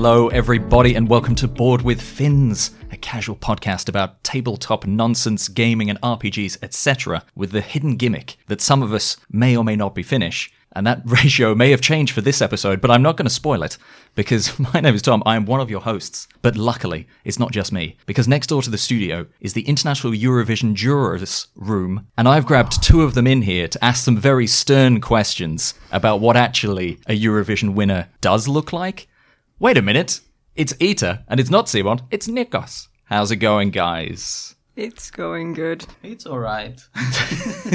Hello, everybody, and welcome to Board with Finns, a casual podcast about tabletop nonsense, gaming, and RPGs, etc., with the hidden gimmick that some of us may or may not be Finnish. And that ratio may have changed for this episode, but I'm not going to spoil it because my name is Tom. I am one of your hosts. But luckily, it's not just me because next door to the studio is the International Eurovision Jurors Room, and I've grabbed two of them in here to ask some very stern questions about what actually a Eurovision winner does look like. Wait a minute. It's Ita, and it's not Simon, it's Nikos. How's it going, guys? It's going good. It's all right.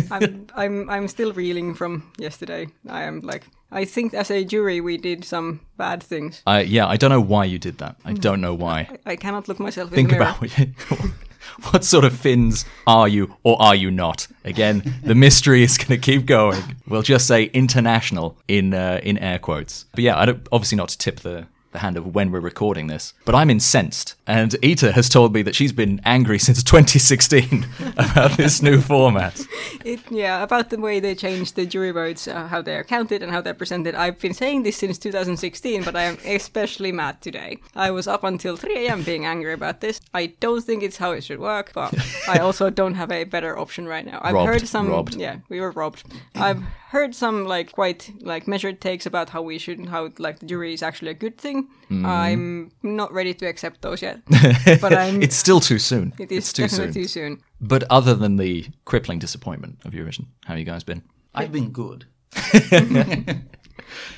I'm I'm I'm still reeling from yesterday. I am like I think as a jury we did some bad things. I yeah, I don't know why you did that. I don't know why. I cannot look myself in Think the mirror. about what, what sort of Finns are you or are you not? Again, the mystery is going to keep going. We'll just say international in uh, in air quotes. But yeah, I don't obviously not to tip the the hand of when we're recording this, but I'm incensed. And Ita has told me that she's been angry since 2016 about this new format. It, yeah, about the way they changed the jury votes, uh, how they are counted and how they're presented. I've been saying this since 2016, but I am especially mad today. I was up until 3 a.m. being angry about this. I don't think it's how it should work, but I also don't have a better option right now. I've Robbed, heard some. robbed. Yeah, we were robbed. I've heard some like quite like measured takes about how we should, how like the jury is actually a good thing. Mm-hmm. I'm not ready to accept those yet, but I'm. It's still too soon. it is it's too definitely soon. too soon. But other than the crippling disappointment of Eurovision, how you guys been? I've been good.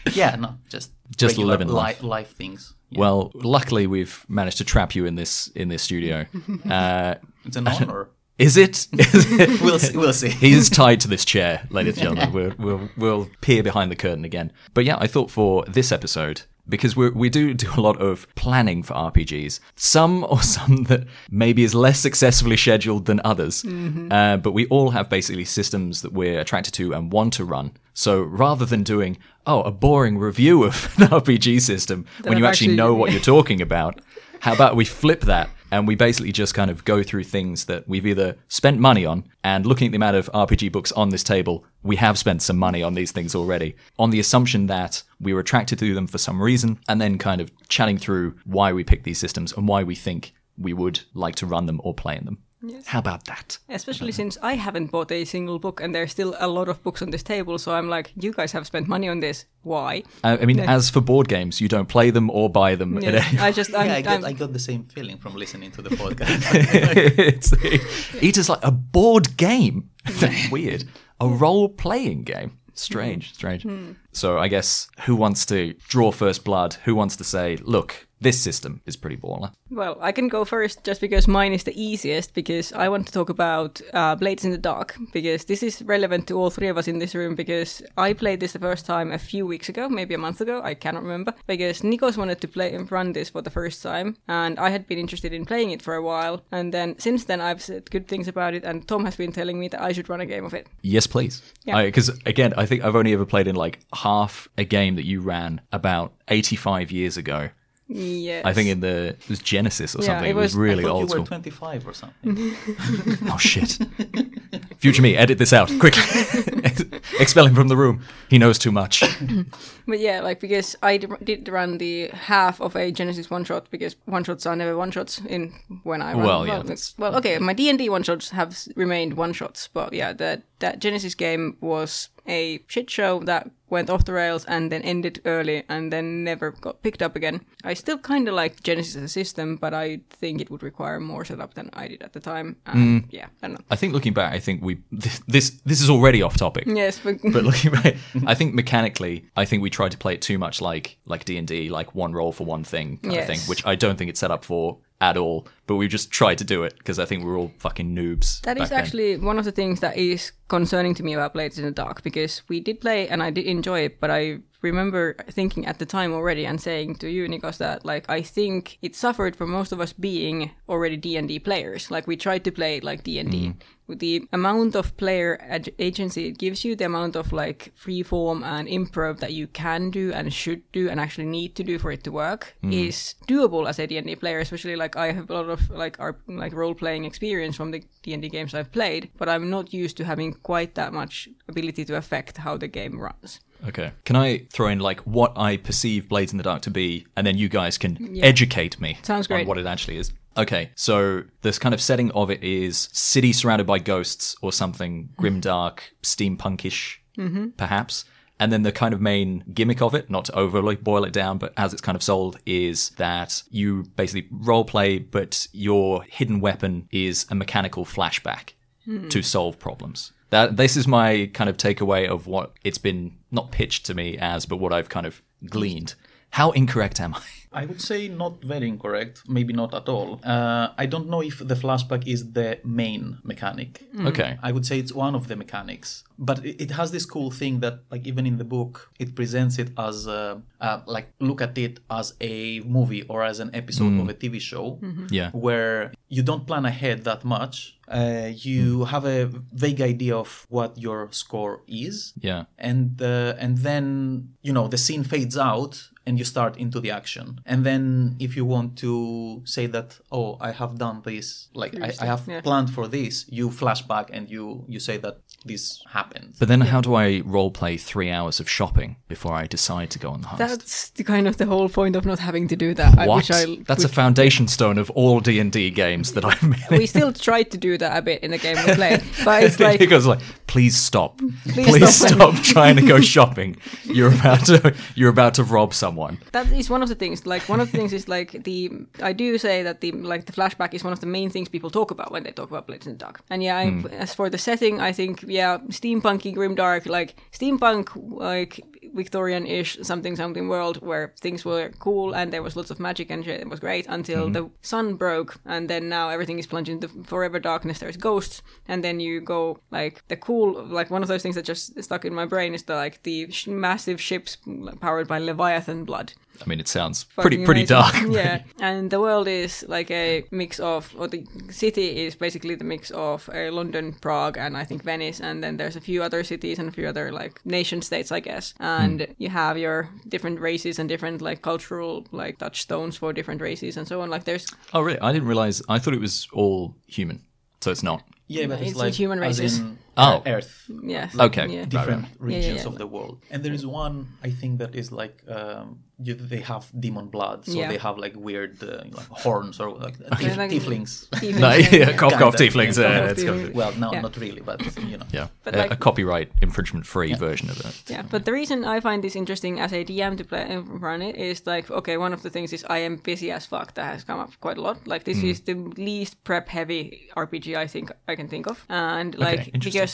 yeah, no, just Just regular living li- life. life things. Yeah. Well, luckily we've managed to trap you in this in this studio. Uh, it's an honor. Is it? Is it? we'll see. We'll see. He's tied to this chair, ladies and gentlemen. We'll, we'll, we'll peer behind the curtain again. But yeah, I thought for this episode, because we we do do a lot of planning for RPGs, some or some that maybe is less successfully scheduled than others, uh, but we all have basically systems that we're attracted to and want to run. So rather than doing, oh, a boring review of an RPG system when I've you actually- know what you're talking about, how about we flip that and we basically just kind of go through things that we've either spent money on and looking at the amount of RPG books on this table, we have spent some money on these things already on the assumption that we were attracted to them for some reason and then kind of chatting through why we picked these systems and why we think we would like to run them or play in them. How about that? Especially since I haven't bought a single book and there's still a lot of books on this table, so I'm like, you guys have spent money on this. Why? Uh, I mean, as for board games, you don't play them or buy them. at Yeah, any- I just, I'm, yeah, I got, I'm- I got the same feeling from listening to the podcast. it's Eater's like a board game. Weird. A role playing game. Strange, strange. So I guess who wants to draw first blood? Who wants to say, look, this system is pretty baller? well, I can go first just because mine is the easiest, because I want to talk about uh, Blades in the Dark, because this is relevant to all three of us in this room, because I played this the first time a few weeks ago, maybe a month ago, I cannot remember, because Nikos wanted to play and run this for the first time, and I had been interested in playing it for a while, and then since then I've said good things about it, and Tom has been telling me that I should run a game of it. Yes, please. Yeah. Because again, I think I've only ever played in like half a game that you ran about 85 years ago. Yes. I think in the it was Genesys or Yeah, something. it It was, was- really I old you were school. 25 or something. Oh shit! Future me, edit this out quickly. Expel him from the room. He knows too much. But yeah, like because I d- did run the half of a Genesys one shot because one shots are never one shots in when I run. Well, yeah, that's- well, okay. My D and D one shots have remained one shots, but yeah, that that Genesys game was a shit show that went off the rails and then ended early and then never got picked up again. I still kind of like Genesys as a system, but I think it would require more setup than I did at the time. And Mm. Yeah, I don't know. I think looking back, I think we this this, this is already off topic. Yes, but, But looking back, I think mechanically, I think we tried to play it too much like like D and D, like one role for one thing kind of thing, which I don't think it's set up for at all. But we just tried to do it because I think we were all fucking noobs. That is is then. actually one of the things that is concerning to me about Blades in the Dark because we did play and I did enjoy it, but I remember thinking at the time already and saying to you, Nikos, that like I think it suffered from most of us being already D and D players. Like we tried to play like D and D. Mm-hmm. With the amount of player ag- agency it gives you, the amount of like free form and improv that you can do and should do and actually need to do for it to work mm-hmm. is doable as a D&D player. Especially like I have a lot of like our like role playing experience from the D&D games I've played, but I'm not used to having quite that much ability to affect how the game runs. Okay. Can I throw in like what I perceive Blades in the Dark to be, and then you guys can Yeah. educate me Sounds on what it actually is? Okay, so this kind of setting of it is city surrounded by ghosts or something grimdark, steampunkish, Mm-hmm. perhaps. And then the kind of main gimmick of it, not to overly boil it down, but as it's kind of sold, is that you basically role play, but your hidden weapon is a mechanical flashback to solve problems. That this is my kind of takeaway of what it's been not pitched to me as, but what I've kind of gleaned. How incorrect am I? I would say not very incorrect, maybe not at all. Uh, I don't know if the flashback is the main mechanic. Okay. I would say it's one of the mechanics, but it, it has this cool thing that, like, even in the book, it presents it as uh, uh, like look at it as a movie or as an episode of a TV show, Yeah. where you don't plan ahead that much. Uh, you have a vague idea of what your score is, Yeah. and uh, and then you know the scene fades out and you start into the action and then if you want to say that oh i have done this like I, I have yeah. planned for this you flash back and you you say that this happened But then how do I role play three hours of shopping before I decide to go on the heist? That's the kind of the whole point of not having to do that. I- what? I, That's a foundation stone of all D and D games that I've made. we still tried to do that a bit in the game we played, but it's like he goes like, "Please stop! Please Please, stop." stop, trying to go shopping. You're about to you're about to rob someone." that is one of the things. Like one of the things is like the I do say that the like the flashback is one of the main things people talk about when they talk about Blades in the Dark. And yeah, I, hmm. as for the setting, I think yeah, steampunky grimdark, like steampunk, like Victorian-ish something something world where things were cool and there was lots of magic and shit. It was great until mm-hmm. the sun broke, and then now everything is plunged into forever darkness. There's ghosts, and then you go like the cool like one of those things that just stuck in my brain is the like the sh- massive ships powered by Leviathan blood I mean, it sounds pretty fucking pretty amazing. dark. yeah, and the world is like a mix of, or the city is basically the mix of uh, London, Prague, and I think Venice, and then there's a few other cities and a few other like nation states, I guess. And you have your different races and different like cultural like touchstones for different races and so on. Like there's Oh, really? I didn't realize. I thought it was all human, so it's not. yeah but it's, It's like with human as races. in Oh. earth yes, Okay. yeah. Different right. Yeah, yeah, regions yeah. of the world and there is one i think that is like um you, they have demon blood so Yeah. they have like weird uh, like horns or like Yeah, like- tieflings Tieflings, No, yeah, cough, cough, tieflings. yeah, Yeah, cough, it's tieflings. well no Yeah. not really but you know yeah. But a, like- a copyright infringement-free version of it. Yeah, but the reason I find this interesting as a DM to play and run it is like okay, one of the things is I am busy as fuck. That has come up quite a lot. Like this is the least prep heavy RPG I think I can think of, and like interesting. because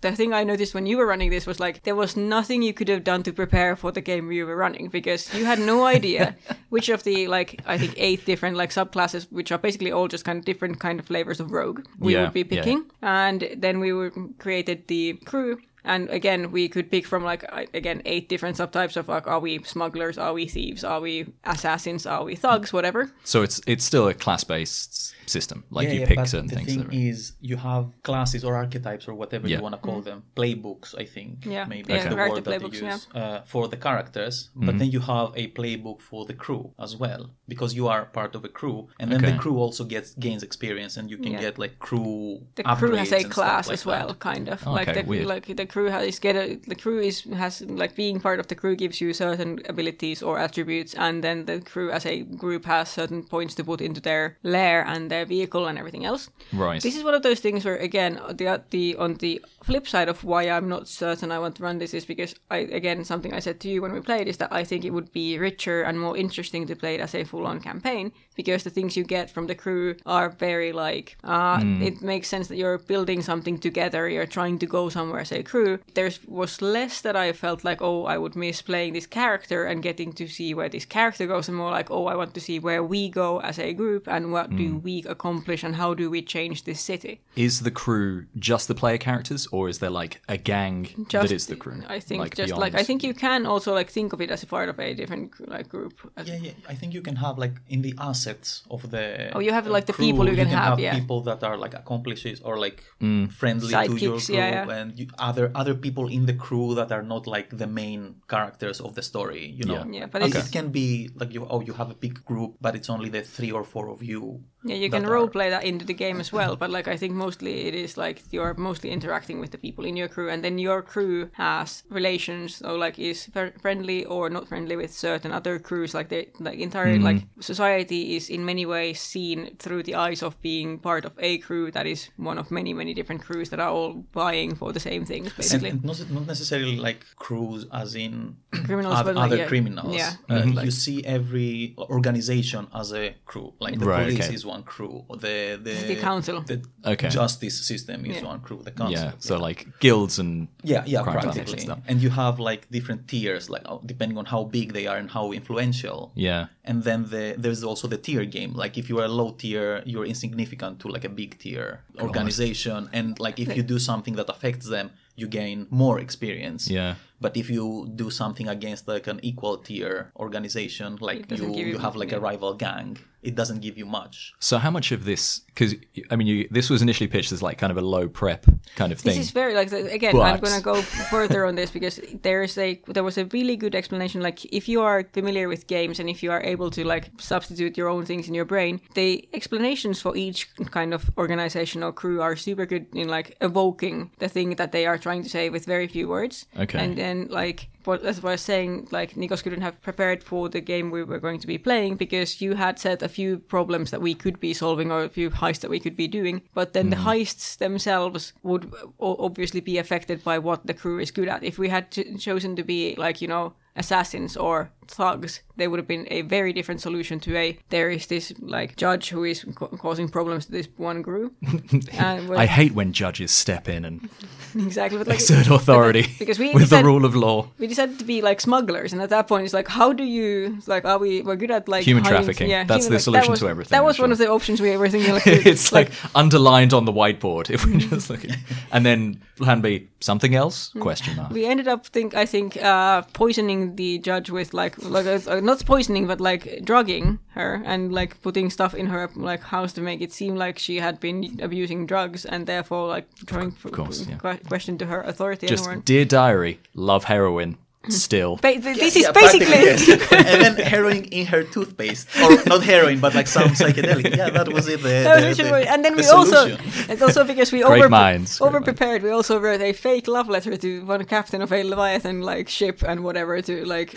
the thing I noticed when you were running this was like there was nothing you could have done to prepare for the game you were running because you had no idea which of the like I think eight different like subclasses, which are basically all just kind of different kind of flavors of rogue, we Yeah, would be yeah. picking, and then we were created the crew. And again, we could pick from like again eight different subtypes of like, are we smugglers, are we thieves, are we assassins, are we thugs, whatever. So it's it's still a class-based system. Like yeah, you yeah, pick but certain the things. thing that is, you have classes or archetypes or whatever Yeah. you want to call them, playbooks. I think Mm. Yeah, maybe yeah, is the word that playbooks, you yeah. use uh, for the characters. Mm-hmm. But then you have a playbook for the crew as well, because you are part of a crew, and then Okay. the crew also gets gains experience, and you can Yeah. get like crew. The crew has a class like as well, that. kind of Okay, like the weird. like the crew has get a the crew is has like being part of the crew gives you certain abilities or attributes, and then the crew as a group has certain points to put into their lair and their vehicle and everything else. Right. This is one of those things where, again, the the on the flip side of why I'm not certain I want to run this is because I again something I said to you when we played is that I think it would be richer and more interesting to play it as a full-on campaign because the things you get from the crew are very like uh, it makes sense that you're building something together. You're trying to go somewhere as a crew. There was less that I felt like oh I would miss playing this character and getting to see where this character goes, and more like oh I want to see where we go as a group and what do we accomplish and how do we change this city. Is the crew just the player characters, or is there like a gang that is the crew? I think Like, just beyond- like I think you can also like think of it as a part of a different like group. Yeah, yeah. I think you can have like in the assets of the. Oh, you have, like, the crew, people you can have, yeah. people that are like accomplices or like mm. friendly to your group, yeah, yeah. and you, other other people in the crew that are not like the main characters of the story. You know. Yeah. Yeah, but It- it can be like you. Oh, you have a big group, but it's only the three or four of you. Yeah, you that can are- role play that into the game as well, but like I think mostly it is like you're mostly interacting with the people in your crew, and then your crew has relations, so like is fr- friendly or not friendly with certain other crews. Like the like entire like society is in many ways seen through the eyes of being part of a crew that is one of many many different crews that are all vying for the same things, and, basically. and not, not necessarily like crews as in Criminals, other, but like, other yeah. criminals Yeah. Uh, Mhm. you see every organization as a crew like the Right, police okay. is one crew or the the, The council. the Okay. justice system is Yeah. one crew the council Yeah, so like guilds and yeah yeah crime practically and stuff. and you have like different tiers like uh, depending on how big they are and how influential Yeah. and then the, there's also the tier game like if you are a low tier you're insignificant to like a big tier organization and like if you do something that affects them you gain more experience Yeah. But if you do something against like an equal tier organization like you, you you- have like a rival gang it doesn't give you much So how much of this? Because I mean, you, this was initially pitched as like kind of a low prep kind of thing. This is very like the- again. I'm gonna go further on this because there's a there was a really good explanation. Like if you are familiar with games and if you are able to like substitute your own things in your brain, the explanations for each kind of organization or crew are super good in like evoking the thing that they are trying to say with very few words. Okay. And then like what as I was saying, like Nikos couldn't have prepared for the game we were going to be playing because you had set a few problems that we could be solving or a few heists that we could be doing. But then the mm. heists themselves would obviously be affected by what the crew is good at. If we had ch- chosen to be like you know assassins or thugs, they would have been a very different solution to a there is this like judge who is ca- causing problems to this one group. and I hate when judges step in and exactly but like, exert authority because we with the rule of law. we decided to be like smugglers, and at that point, it's like, how do you like? Are we we're good at like Human hiding- trafficking. Yeah, That's human- the like, solution that was, to everything, That was sure. one of the options we were thinking. Like, it's like, underlined on the whiteboard if we just look at and then plan b something else question mark we ended up think I think uh, poisoning the judge with like like uh, not poisoning but like drugging her and like putting stuff in her like house to make it seem like she had been abusing drugs and therefore like throwing of course, yeah. question to her authority just dear diary love heroin Mm-hmm. still. Ba- th- this Yeah, is basically practically, yes. and then heroin in her toothpaste. Or not heroin but like some psychedelic. Yeah that was it the, That was the- literally- the- and then the we also it's also because we Great over minds, great over prepared we also wrote a fake love letter to one captain of a leviathan like ship and whatever to like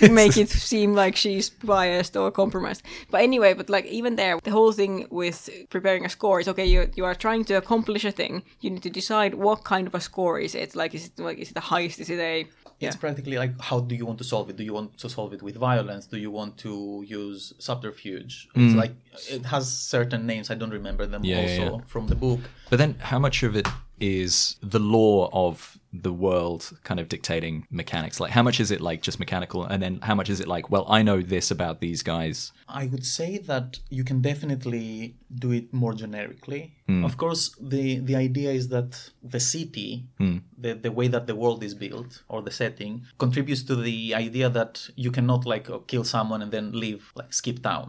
make it seem like she's biased or compromised. But anyway but like even there the whole thing with preparing a score is okay you you are trying to accomplish a thing. You need to decide what kind of a score is it. Like is it like is it a heist is it a It's practically like how do you want to solve it? Do you want to solve it with violence? Do you want to use subterfuge? It's like it has certain names. I don't remember them Mm. Yeah, yeah, also yeah. from the book. but then how much of it is the law of the world kind of dictating mechanics like how much is it like just mechanical and then how much is it like well i know this about these guys I would say that you can definitely do it more generically. Hmm. Of course, the the idea is that the city, Hmm. the the way that the world is built or the setting, contributes to the idea that you cannot like uh, kill someone and then leave like skip town,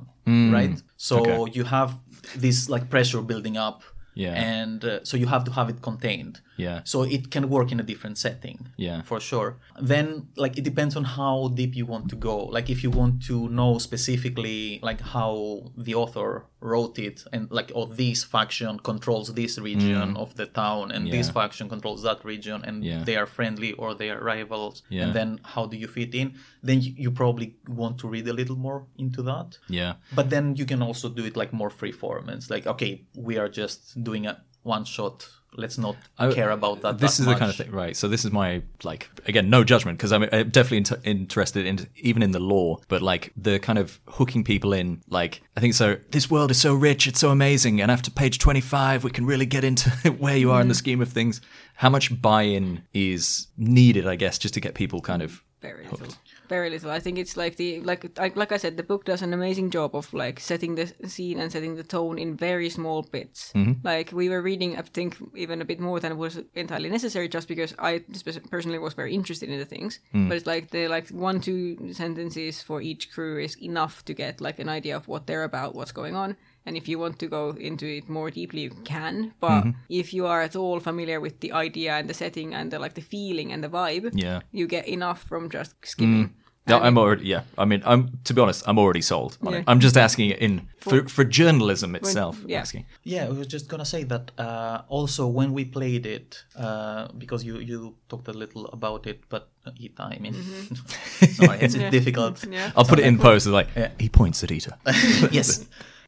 right? So. Okay. you have this like pressure building up. Yeah. And uh, so you have to have it contained. Yeah. So it can work in a different setting. Yeah. For sure. Then like it depends on how deep you want to go. Like if you want to know specifically like how the author wrote it and like oh this faction controls this region of the town and this Mm. Faction controls that region and Yeah. they are friendly or they are rivals. Yeah. And then how do you fit in? Then you, you probably want to read a little more into that. yeah But then you can also do it like more free form. It's like, okay, we are just doing a one shot. Let's not I- care about that. this that is the kind of thing right so this is my like again no judgment because i'm uh, definitely inter- interested in even in the law but like the kind of hooking people in like i think so this world is so rich it's so amazing and after page 25 we can really get into where you are in the scheme of things. How much buy-in is needed i guess just to get people kind of very little very little. I think it's like the like like, like i said the book does an amazing job of like setting the scene and setting the tone in very small bits. Mm-hmm. Like we were reading i think even a bit more than was entirely necessary just because i personally was very interested in the things. Mm. But it's like the like one two sentences for each crew is enough to get like an idea of what they're about what's going on and if you want to go into it more deeply you can but if you are at all familiar with the idea and the setting and the like the feeling and the vibe Yeah. you get enough from just skimming. No, I'm already yeah. I mean, I'm to be honest, I'm already sold. On Yeah. it. I'm just asking it in for for journalism itself. yeah. Asking. Yeah, I was just gonna say that uh, also when we played it, uh, because you you talked a little about it, but uh, Ita, I mean, sorry, it's difficult. Mm-hmm. Yeah. I'll put it in post. Like Yeah. he points at Ita. yes,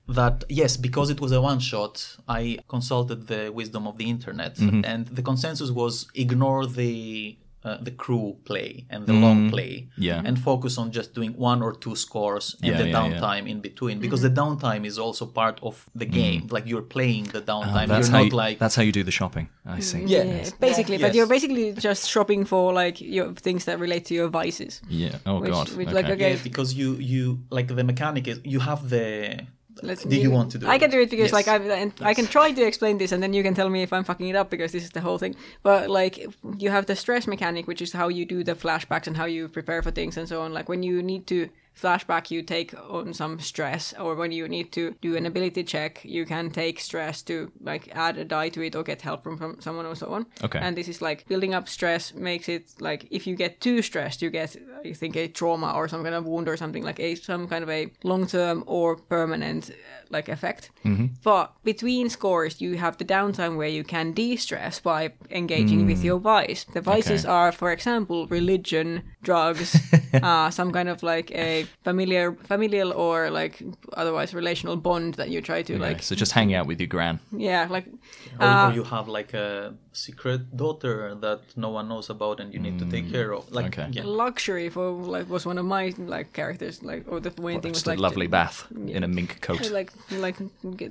that yes, because it was a one shot, I consulted the wisdom of the internet, Mm-hmm. and the consensus was ignore the. Uh, the crew play and the long play, Mm. Yeah. and focus on just doing one or two scores and Yeah, the yeah, yeah. downtime in between, because the downtime is also part of the game. Like you're playing the downtime, Mm. that's you're how not you, like that's how you do the shopping. I see. Yeah. Yeah, basically, Yes. but you're basically just shopping for like your things that relate to your vices. Yeah. Oh Which- god. which, okay. like, okay, Yeah, because you you like the mechanic is you have the. Let's- do you want to do? It? I can do it because Yes. like I and I can try to explain this and then you can tell me if I'm fucking it up because this is the whole thing. But like you have the stress mechanic, which is how you do the flashbacks and how you prepare for things and so on. Like when you need to flashback, you take on some stress, or when you need to do an ability check, you can take stress to like add a die to it or get help from, from someone or so on. Okay. And this is like building up stress makes it like if you get too stressed, you get I think a trauma or some kind of wound or something like a some kind of a long term or permanent uh, like effect. But between scores, you have the downtime where you can de-stress by engaging with your vice. The vices Okay. are, for example, religion, drugs, uh, some kind of like a familiar, familial or like otherwise relational bond that you try to Okay, like so just hanging out with your gran. yeah like or, uh, or you have like a secret daughter that no one knows about and you need to take mm. care of. Like, okay. yeah. luxury for like was one of my like characters like or the main thing was like a lovely bath in a mink coat. like like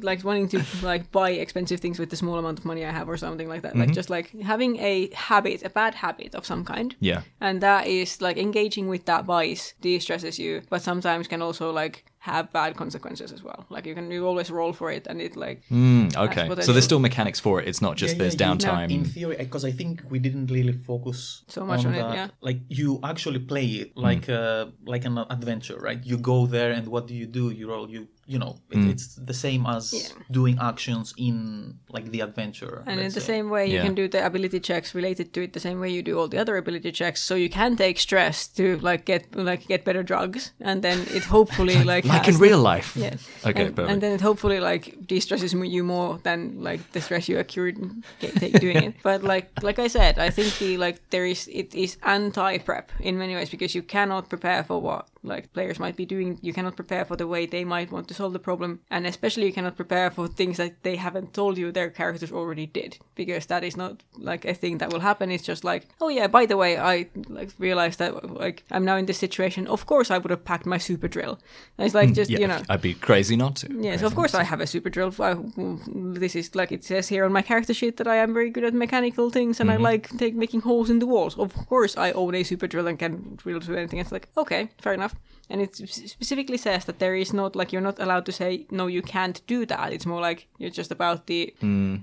like wanting to like buy expensive things with the small amount of money I have or something like that. Like mm-hmm. just like having a habit, a bad habit of some kind. Yeah. And that is like engaging with that vice de-stresses you, but sometimes can also like have bad consequences as well. Like you can you always roll for it and it like Mm, okay. So there's still mechanics for it. It's not just Yeah, there's yeah, downtime. In theory, because I think we didn't really focus So much on it, that. yeah. Like you actually play it like uh, like an adventure, right? You go there and what do you do? You roll. You you know, it, Mm. it's the same as Yeah. doing actions in like the adventure. And in the say. same way, you Yeah. can do the ability checks related to it the same way you do all the other ability checks. So you can take stress to like get like get better drugs, and then it hopefully like like has in real life. Yeah. Okay, and, perfect. and then it hopefully like de-stresses you more than like the stress you accrued get- doing it. But like like I said, I think the like there is it is anti-prep in many ways because you cannot prepare for what like players might be doing. You cannot prepare for the way they might want to solve the problem, and especially you cannot prepare for things that they haven't told you their characters already did because that is not like a thing that will happen. It's just like, oh yeah, by the way, I like realized that like I'm now in this situation. Of course, I would have packed my super drill. And it's like just Hmm, yeah, you know. I'd be crazy not to. Yes, Crazy of course I have a super drill. I, this is like it says here on my character sheet that I am very good at mechanical things and Mm-hmm. I like take making holes in the walls. Of course I own a super drill and can drill to anything. It's like okay, fair enough. And it specifically says that there is not like you're not allowed to say no, you can't do that. It's more like you're just about the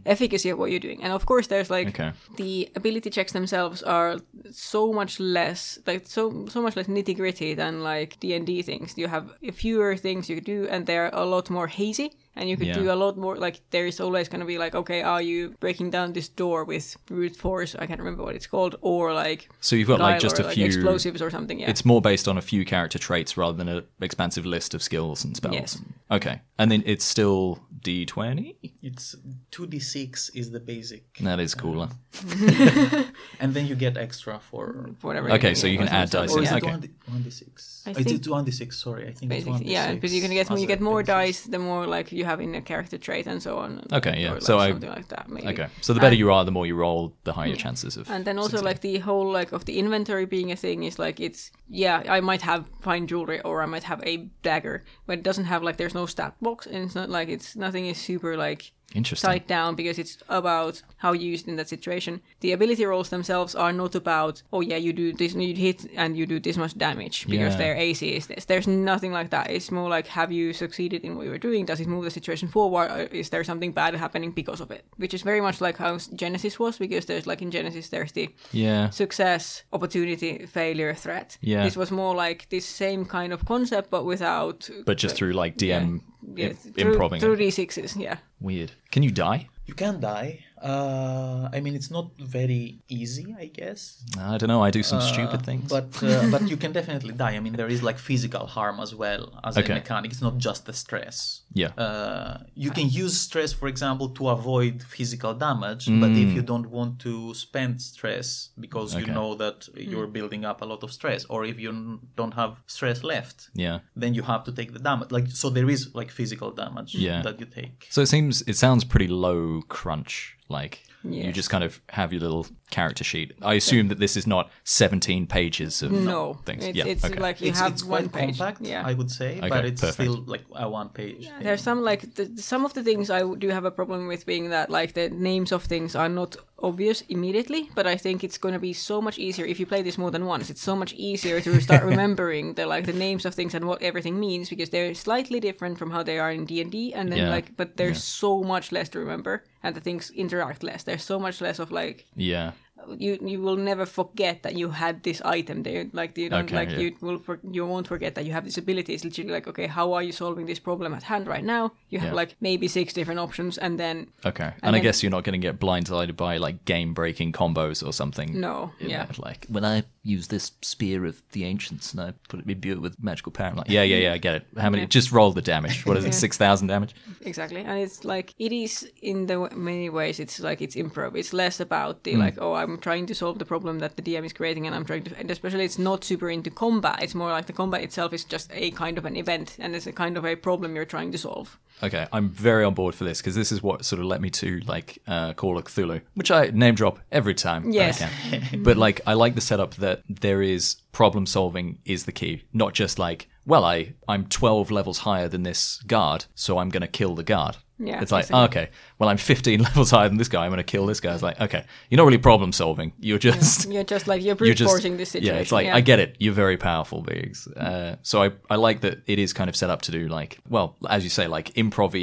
efficacy of what you're doing. And of course, there's like Mm. Okay. the ability checks themselves are so much less like so so much less nitty gritty than like D and D things. You have fewer things you do, and they're a lot more hazy. And you could Yeah. do a lot more. Like there is always going to be like, okay, are you breaking down this door with brute force? I can't remember what it's called, or like So you've got like just or, a like, few explosives or something. Yeah, It's more based on a few character traits rather than an expansive list of skills and spells. Yes. Okay. And then it's still D20? It's two d six is the basic, That is cooler. and then you get extra for. whatever. Okay, you so you can add dice. Or is Yeah. it Okay. 1d6 I oh, It's think- one d six. Sorry, I think it's 1d6 yeah, because you can get you get more dice the more like you have in a character trait and so on. Okay, yeah. Like, So I- something like that. Maybe. Okay. So the better you are, the more you roll, the higher your mm. chances of. And then also succeeding. like the whole like of the inventory being a thing is like it's yeah I might have fine jewelry or I might have a dagger but it doesn't have like there's no stat box and it's not like it's nothing is super like Interesting. tied down because it's about how you used in that situation. The ability rolls themselves are not about oh yeah you do this you hit and you do this much damage because Yeah. their AC is this. There's nothing like that. It's more like have you succeeded in what you were doing? Does it move the situation forward? Or is there something bad happening because of it? Which is very much like how Genesys was because there's like in Genesys there's the Yeah. success, opportunity, failure, threat. Yeah. This was more like this same kind of concept, but without. But just through like DM yeah, im- through, improving through. D6s, yeah. Weird. Can you die? You can die. Uh, I mean, it's not very easy, I guess. I don't know. I do some stupid things. But uh, but you can definitely die. I mean, there is like physical harm as well as Okay. a mechanic. It's not just the stress. Yeah. Uh, you can use stress, for example, to avoid physical damage. But if you don't want to spend stress because you Mm. Know that you're building up a lot of stress, or if you don't have stress left, yeah. then you have to take the damage. Like so, there is like physical damage Yeah. that you take. So it seems it sounds pretty low crunch. Like you just kind of have your little character sheet. I assume that this is not 17 pages of No, things. it's, yeah. it's okay. like you it's, have it's one quite page. compact, yeah. I would say, Okay, but it's perfect. still like a one page. thing. There's some like the, some of the things I do have a problem with being that like the names of things are not obvious immediately, but I think it's going to be so much easier if you play this more than once. It's so much easier to start remembering the like the names of things and what everything means because they're slightly different from how they are in D and D, and then Yeah. like but there's so much less to remember and the things interact less. There's so much less of like yeah. You you will never forget that you had this item there. Like you don't Okay, like yeah. you will for, you won't forget that you have this ability. It's literally like okay, how are you solving this problem at hand right now? You have Yeah. like maybe six different options, and then Okay. And, I then- guess you're not going to get blindsided by like game breaking combos or something. no, yeah, know, like when I use this spear of the ancients and I put it imbue it with magical power. I'm like, yeah, yeah, yeah, I get it. How many? Yeah. Just roll the damage. What is it? Six thousand damage. exactly. And it's like it is in the many ways. It's like it's improv. It's less about the hmm. like oh I'm trying to solve the problem that the DM is creating, and I'm trying to. And especially it's not super into combat. It's more like the combat itself is just a kind of an event, and it's a kind of a problem you're trying to solve. Okay, I'm very on board for this because this is what sort of led me to like uh, Call of Cthulhu, which I name drop every time Yes. But like, I like the setup that there is problem solving is the key, not just like, well, I I'm 12 levels higher than this guard, so I'm gonna kill the guard. Yeah, it's like basically. okay, well I'm 15 levels higher than this guy, I'm gonna kill this guy. It's like okay, you're not really problem solving, you're just You're just like you're brute forcing this situation. yeah it's like i get it you're very powerful beings uh, so I, I like that it is kind of set up to do like well as you say like improv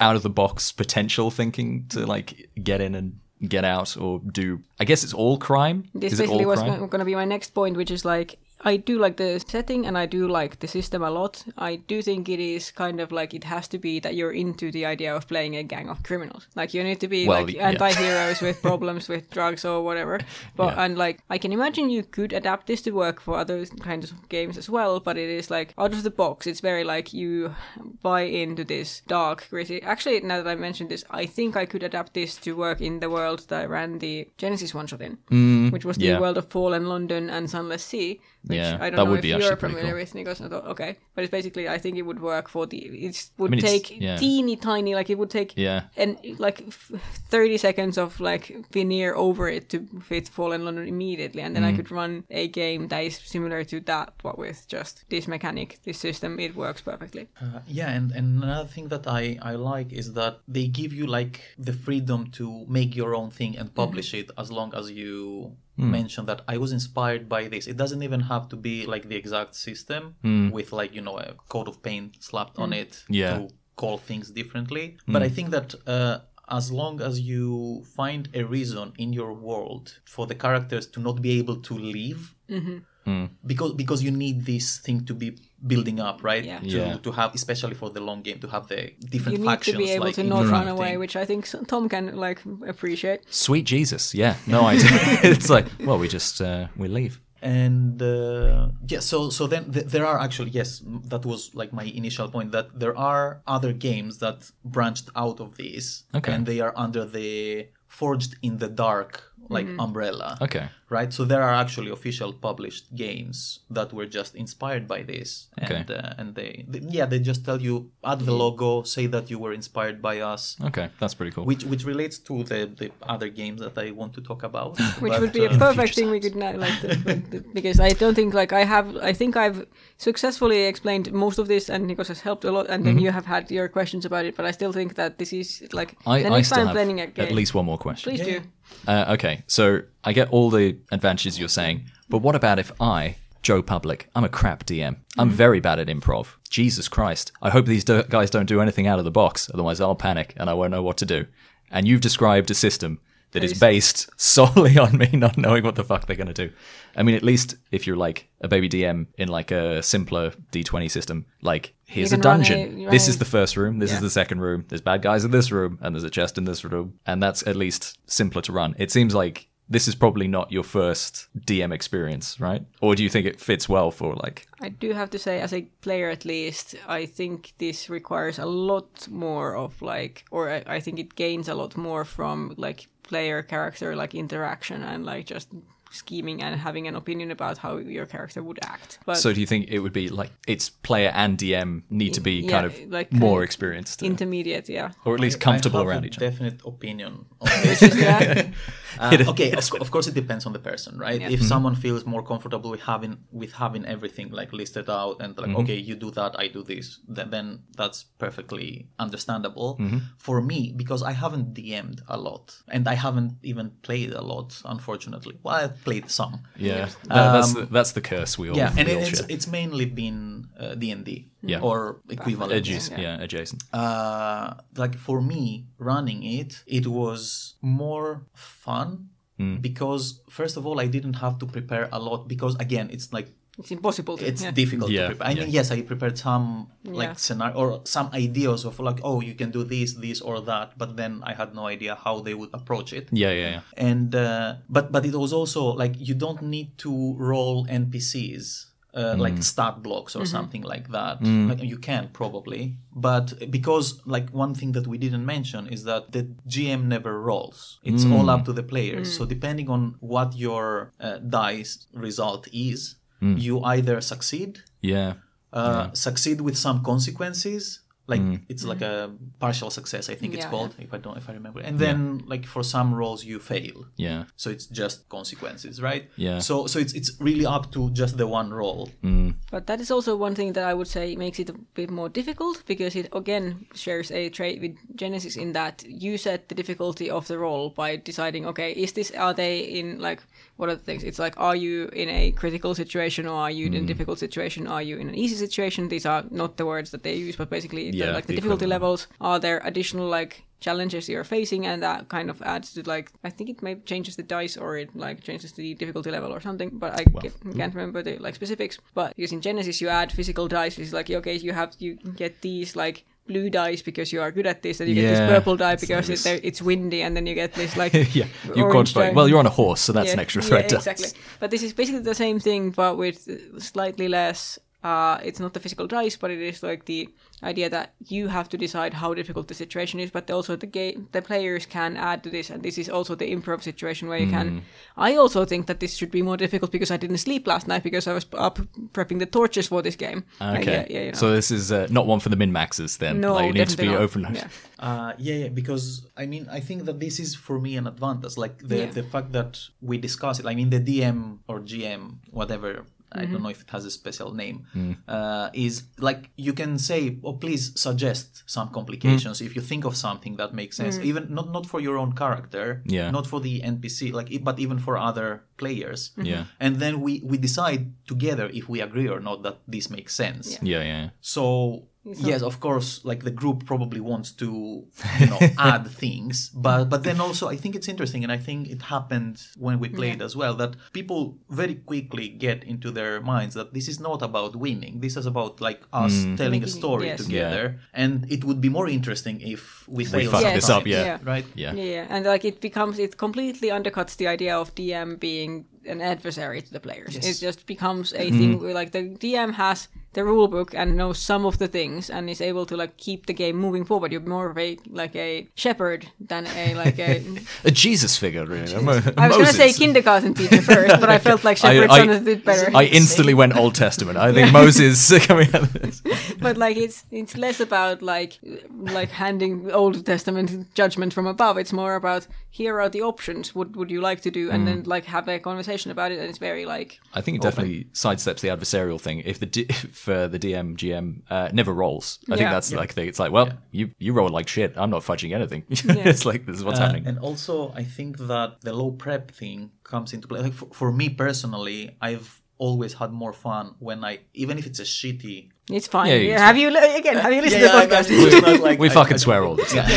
out of the box potential thinking to like get in and get out or do i guess it's all crime This is basically all was going to be my next point, which is like I do like the setting and I do like the system a lot. I do think it is kind of like it has to be that you're into the idea of playing a gang of criminals. Like you need to be Well, like yeah. anti-heroes with problems with drugs or whatever. But Yeah. and like I can imagine you could adapt this to work for other kinds of games as well. But it is like out of the box. It's very like you buy into this dark, gritty. Actually, now that I mentioned this, I think I could adapt this to work in the world that I ran the Genesys one shot in, which was the Mm, yeah. world of Fallen London and Sunless Sea. Which Yeah, I don't that know would if be you're actually pretty familiar cool. with, Nikos. I thought, Okay, but it's basically I think it would work for the. It would mean, take yeah. teeny tiny, like it would take yeah and like 30 seconds of like veneer over it to fit Fallen London immediately and then Mm. I could run a game that is similar to that but with just this mechanic this system it works perfectly Uh, yeah, and, and another thing that I, I like is that they give you like the freedom to make your own thing and publish it as long as you Hmm. mention that I was inspired by this. It doesn't even have to be like the exact system hmm. with like, you know, a coat of paint slapped on hmm. it Yeah. to call things differently. But I think that uh, as long as you find a reason in your world for the characters to not be able to leave, mm-hmm. because because you need this thing to be building up, right? Yeah. To, Yeah. to have, especially for the long game, to have the different you different need to be able like, to not run away which I think Tom can like appreciate. Sweet jesus. Yeah. No idea it's like well we just uh, we leave. And uh, yeah so so then th- there are actually yes that was like my initial point that there are other games that branched out of this Okay. and they are under the forged in the dark like umbrella. Okay right? So there are actually official published games that were just inspired by this. Okay. and uh, and they, they yeah they just tell you add the logo say that you were inspired by us. Okay that's pretty cool. Which which relates to the the other games that I want to talk about. Which But, would be a uh, perfect thing we could now like to, because I don't think like I have I think I've successfully explained most of this and Nikos has helped a lot and then you have had your questions about it but I still think that this is like Mm-hmm. I, the I still time have planning a game. at least one more question. Please Yeah, do Uh, okay, so I get all the advantages you're saying, but what about if I, Joe Public, I'm a crap DM. I'm mm. very bad at improv. Jesus Christ. I hope these do- guys don't do anything out of the box, otherwise I'll panic and I won't know what to do. And you've described a system that is Based- solely on me not knowing what the fuck they're going to do. I mean, at least if you're like a baby DM in like a simpler D20 system, like here's a can run dungeon. This is the first room. This is Yeah. the second room. There's bad guys in this room, and there's a chest in this room, and that's at least simpler to run. It seems like this is probably not your first DM experience, right? Or do you think it fits well for like? I do have to say, as a player at least, I think this requires a lot more of like, or I, I think it gains a lot more from like player character like interaction and like just scheming and having an opinion about how your character would act. But So do you think it would be like it's player and DM need to be Yeah, kind of like more kind of experienced, intermediate, yeah. or at least I- comfortable I have around a each other? Definite opinion on this. Uh, okay, of, of course it depends on the person, right? Yeah. If Mm-hmm. someone feels more comfortable with having with having everything like listed out and like, Mm-hmm. okay, you do that, I do this, then, then that's perfectly understandable. Mm-hmm. For me, because I haven't DM'd a lot and I haven't even played a lot, unfortunately. Well, I've played some. Yeah, That- that's Um, the, that's the curse we all Yeah, and we it's it's mainly been uh, D and D, Yeah. or equivalent. Adjac- yeah, adjacent. uh, like for me running it it was more fun Hmm. because first of all i didn't have to prepare a lot because again it's like It's impossible to. it's yeah. difficult Yeah, to prepare. I mean yes i prepared some like scenario or some ideas of like oh you can do this this or that but then i had no idea how they would approach it. Yeah, yeah, yeah. and uh, but but it was also like you don't need to roll npcs uh, like stat blocks or something like that. Like you can probably but because like one thing that we didn't mention is that the gm never rolls. It's all up to the players. So depending on what your uh, dice result is Mm. you either succeed Yeah. uh, succeed with some consequences like mm. it's like a partial success i think it's Yeah, called if i don't if i remember. And then like for some roles you fail. Yeah. so it's just consequences right? Yeah. so so it's it's really up to just the one roll mm. But that is also one thing that I would say makes it a bit more difficult because it again shares a trait with Genesys in that you set the difficulty of the role by deciding, okay, is this are they in like what are the things? It's like are you in a critical situation or are you in a mm. difficult situation? Are you in an easy situation? These are not the words that they use, but basically uh, the, like the, difficulty equivalent. levels. Are there additional like challenges you're facing and that kind of adds to like I think it maybe changes the dice or it like changes the difficulty level or something but I get, mm-hmm. can't remember the like specifics but using Genesys you add physical dice is like okay you have you get these like blue dice because you are good at this and you get this purple die because like it, there- it's windy and then you get this like yeah. You die. Well, you're on a horse, so that's Yeah, an extra threat. dice. exactly. But this is basically the same thing, but with slightly less. Uh, it's not the physical dice, but it is like the idea that you have to decide how difficult the situation is. But also the game, the players can add to this, and this is also the improv situation where you Mm. can. I also think that this should be more difficult because I didn't sleep last night because I was up prepping the torches for this game. Like, Okay. yeah, yeah, you know. So this is uh, not one for the min maxes then. no, like, you need to be not. open. Yeah. uh yeah, yeah because i mean i think that this is for me an advantage like the Yeah. the fact that we discuss it i mean the dm or gm whatever I Mm-hmm. don't know if it has a special name. Uh, is like you can say, "Oh, please suggest some complications if you think of something that makes sense." Mm. Even not not for your own character, Yeah. not for the NPC, like, but even for other players. Yeah. And then we we decide together if we agree or not that this makes sense. Yeah. Yeah, yeah. So yes, of course, like the group probably wants to, you know, add things, but but then also I think it's interesting, and I think it happened when we played as well that people very quickly get into their minds that this is not about winning. This is about like us mm. telling a story yes. together, and it would be more interesting if we fail fuck sometimes, this up, yeah. Yeah. right. Yeah. Yeah, yeah, and like it becomes it completely undercuts the idea of DM being an adversary to the players. Yes. It just becomes a mm-hmm. thing where like the DM has the rule book and knows some of the things and is able to like keep the game moving forward. You're more of a like a shepherd than a like a. A Jesus figure, really. Mo- I was gonna say kindergarten teacher first, but I felt like shepherd sounded a bit better. I instantly went Old Testament. I think Moses coming out of this. but like it's it's less about like like handing Old Testament judgment from above. It's more about here are the options. What would you like to do, and mm. then like have a conversation about it. And it's very like I think it definitely sidesteps the adversarial thing. If the D- if uh, the DM GM uh, never rolls, I think Yeah. that's like the, it's like, well, you you roll like shit. I'm not fudging anything. it's like this is what's Uh, happening. And also, I think that the low prep thing comes into play. Like for, for me personally, I've always had more fun when I, even if it's a shitty. it's fine. Yeah, Yeah, have you again? Have you listened Yeah, to the yeah, podcast? I mean, not like we I- fucking I- swear all the time.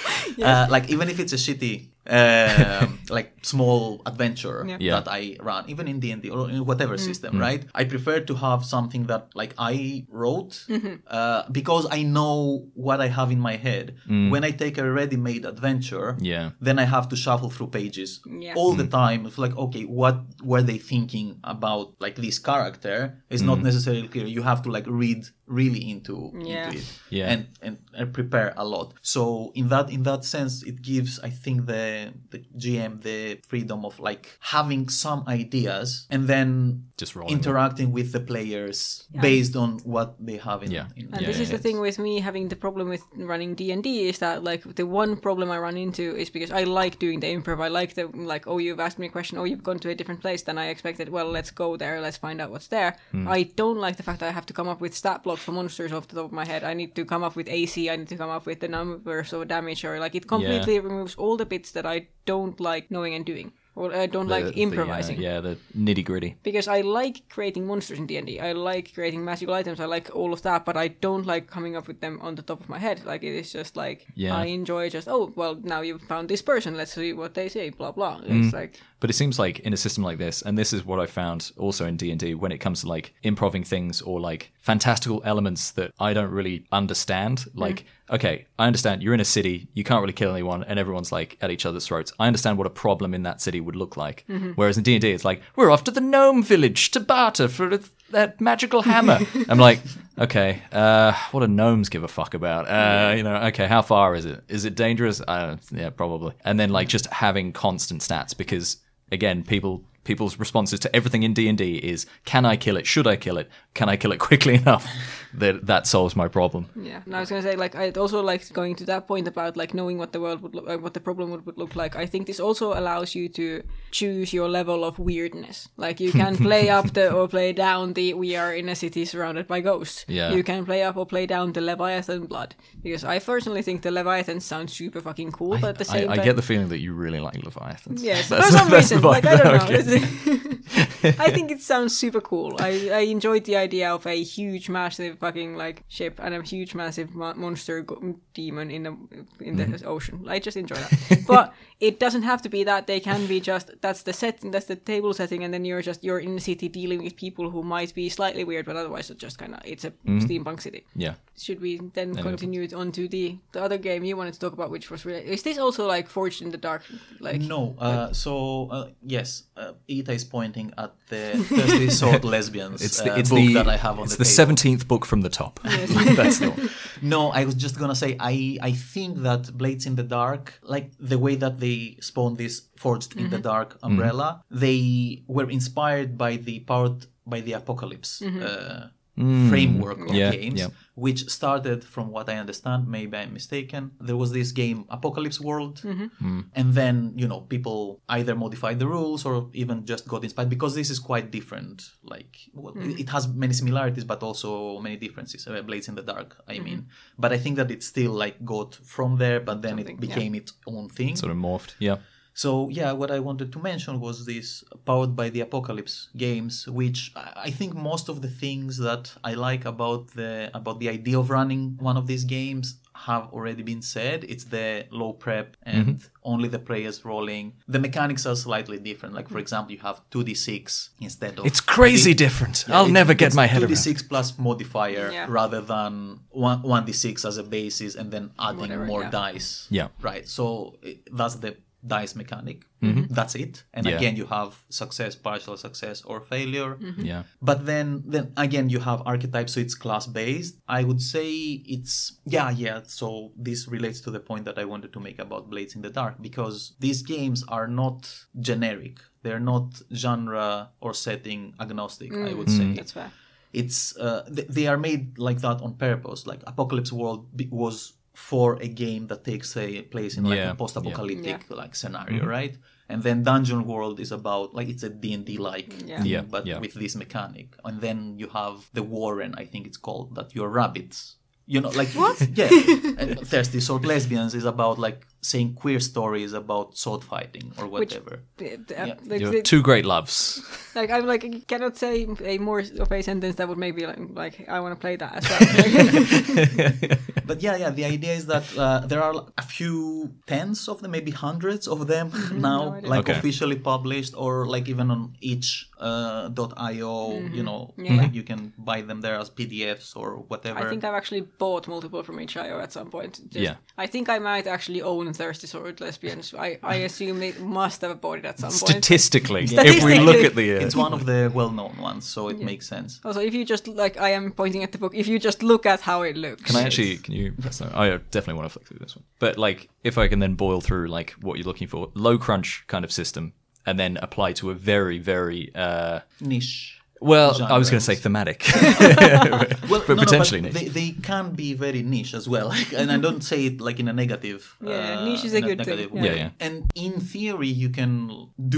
uh, like even if it's a shitty um, like small adventure Yeah. Yeah. that I run, even in D and D or in whatever system, right? I prefer to have something that like I wrote uh, because I know what I have in my head. When I take a ready-made adventure, Yeah. then I have to shuffle through pages Yeah. all the time. It's like, okay, what were they thinking about like this character? Is not necessarily clear. You have to like read really into, Yeah. into it Yeah. and, and and prepare a lot. So in that in that sense, it gives I think the the GM the freedom of like having some ideas and then Just rolling interacting with the players based on what they have in. Yeah. in And Yeah, this yeah, is the thing with me having the problem with running D and D is that like the one problem I run into is because I like doing the improv. I like the like, oh, you've asked me a question, oh, you've gone to a different place than I expected. Well, let's go there. Let's find out what's there. Hmm. I don't like the fact that I have to come up with stat blocks for monsters off the top of my head. I need to come up with AC. I need to come up with the numbers of damage, or like it completely removes all the bits that I don't like knowing and doing, or I don't The- like the, uh, improvising yeah, the nitty gritty. because I like creating monsters in D and I like creating magical items. I like all of that, but I don't like coming up with them on the top of my head. Like it is just like Yeah. I enjoy just oh well now you've found this person. Let's see what they say. Blah blah. Mm. It's like But it seems like in a system like this, and this is what I found also in D and D, when it comes to like improving things or like fantastical elements that I don't really understand. Like, okay, I understand you're in a city, you can't really kill anyone, and everyone's like at each other's throats. I understand what a problem in that city would look like. Whereas in D and D, it's like we're off to the gnome village to barter for that magical hammer. I'm like, okay, uh, what do gnomes give a fuck about? Uh, you know, okay, how far is it? Is it dangerous? Uh, yeah, probably. And then like just having constant stats because again, people people's responses to everything in D&D is can I kill it? Should I kill it? Can I kill it quickly enough that that solves my problem? yeah. And I was gonna say like I also like going to that point about like knowing what the world would look like, uh, what the problem would, would look like. I think this also allows you to choose your level of weirdness. Like you can play up the or play down the we are in a city surrounded by ghosts. Yeah. You can play up or play down the Leviathan blood because I personally think the Leviathan sounds super fucking cool, but at the I, same I time get the feeling that you really like Leviathans. Yes, That's- for some reason, like I don't know. Okay. It's- I think it sounds super cool. I, I enjoyed the idea of a huge, massive fucking like ship and a huge, massive mo- monster go- demon in the in the Mm-hmm. ocean. I just enjoy that. but it doesn't have to be that. They can be just that's the set, that's the table setting, and then you're just you're in the city dealing with people who might be slightly weird, but otherwise it's just kind of it's a Mm-hmm. steampunk city. Yeah. Should we then continue it on to the the other game you wanted to talk about, which was really is this also like Forged in the Dark? Like No, uh, so uh, yes, uh, Ita is pointing at the Thirsty Sword Lesbians It's uh, the it's book the that I have on it's the, the table. seventeenth book from the top. That's the one. No, I was just gonna say I I think that Blades in the Dark, like the way that they spawned this Forged in the Dark umbrella, they were inspired by the powered by the Apocalypse uh, Mm, framework of Yeah, games, yeah. which started from what I understand. Maybe I'm mistaken. There was this game Apocalypse World, mm-hmm. mm. and then you know people either modified the rules or even just got inspired because this is quite different. Like well, it- it has many similarities but also many differences. Uh, Blades in the Dark, I mm-hmm. mean, but I think that it still like got from there, but then Something, it became its own thing. Sort of morphed. Yeah. So yeah, what I wanted to mention was this powered by the apocalypse games, which I I think most of the things that I like about the about the idea of running one of these games have already been said. It's the low prep mm-hmm. and only the players rolling. The mechanics are slightly different. Like for example, you have two d six instead of It's crazy the- different. yeah, I'll it's- never get it's my head 2d6 around. plus modifier Yeah. rather than one 1d6 as a basis and then adding Whatever, more yeah. dice. Yeah. Right. So that's the dice mechanic. Mm-hmm. That's it. And Yeah. again, you have success, partial success, or failure. Mm-hmm. Yeah. But then, then again, you have archetypes, so it's class based. I would say it's yeah, yeah. So this relates to the point that I wanted to make about Blades in the Dark because these games are not generic. They're not genre or setting agnostic. I mm. would say mm. that's fair. it's uh, th- they are made like that on purpose. Like Apocalypse World be- was for a game that takes a place in like Yeah, a post-apocalyptic like scenario, Mm-hmm. right? And then Dungeon World is about like it's a D and D like Yeah. thing, Yeah, but yeah. with this mechanic. And then you have the Warren, I think it's called, that you're rabbits. You know, like what? Yeah, and Thirsty Sword Lesbians is about like saying queer stories about sword fighting or whatever. The- the- Yeah. like, Your the- two great loves. like I'm like I cannot say a more of a sentence that would maybe like, like I want to play that as well. But yeah, yeah. The idea is that uh, there are a few tens of them, maybe hundreds of them now, no like Okay. officially published, or like even on itch uh, .io. You know, Mm-hmm. Yeah. like you can buy them there as PDFs or whatever. I think I've actually bought multiple from itch.io at some point. Just- Yeah. I think I might actually own Thirsty Sword Lesbians. I, I assume they must have bought it at some point. Statistically, if we look at the. Uh, it's one of the well-known ones, so it makes sense. Also, if you just like I am pointing at the book, if you just look at how it looks, Can I actually? Can you? So I definitely want to flick through this one. But like, if I can then boil through like what you're looking for, low crunch kind of system, and then apply to a very, very. uh Niche. Well, I was going to say thematic, Well, but potentially but niche. they, they can be very niche as well, and I don't say it like in a negative. Yeah, uh, niche is a in good thing, yeah. Yeah, yeah. And in theory, you can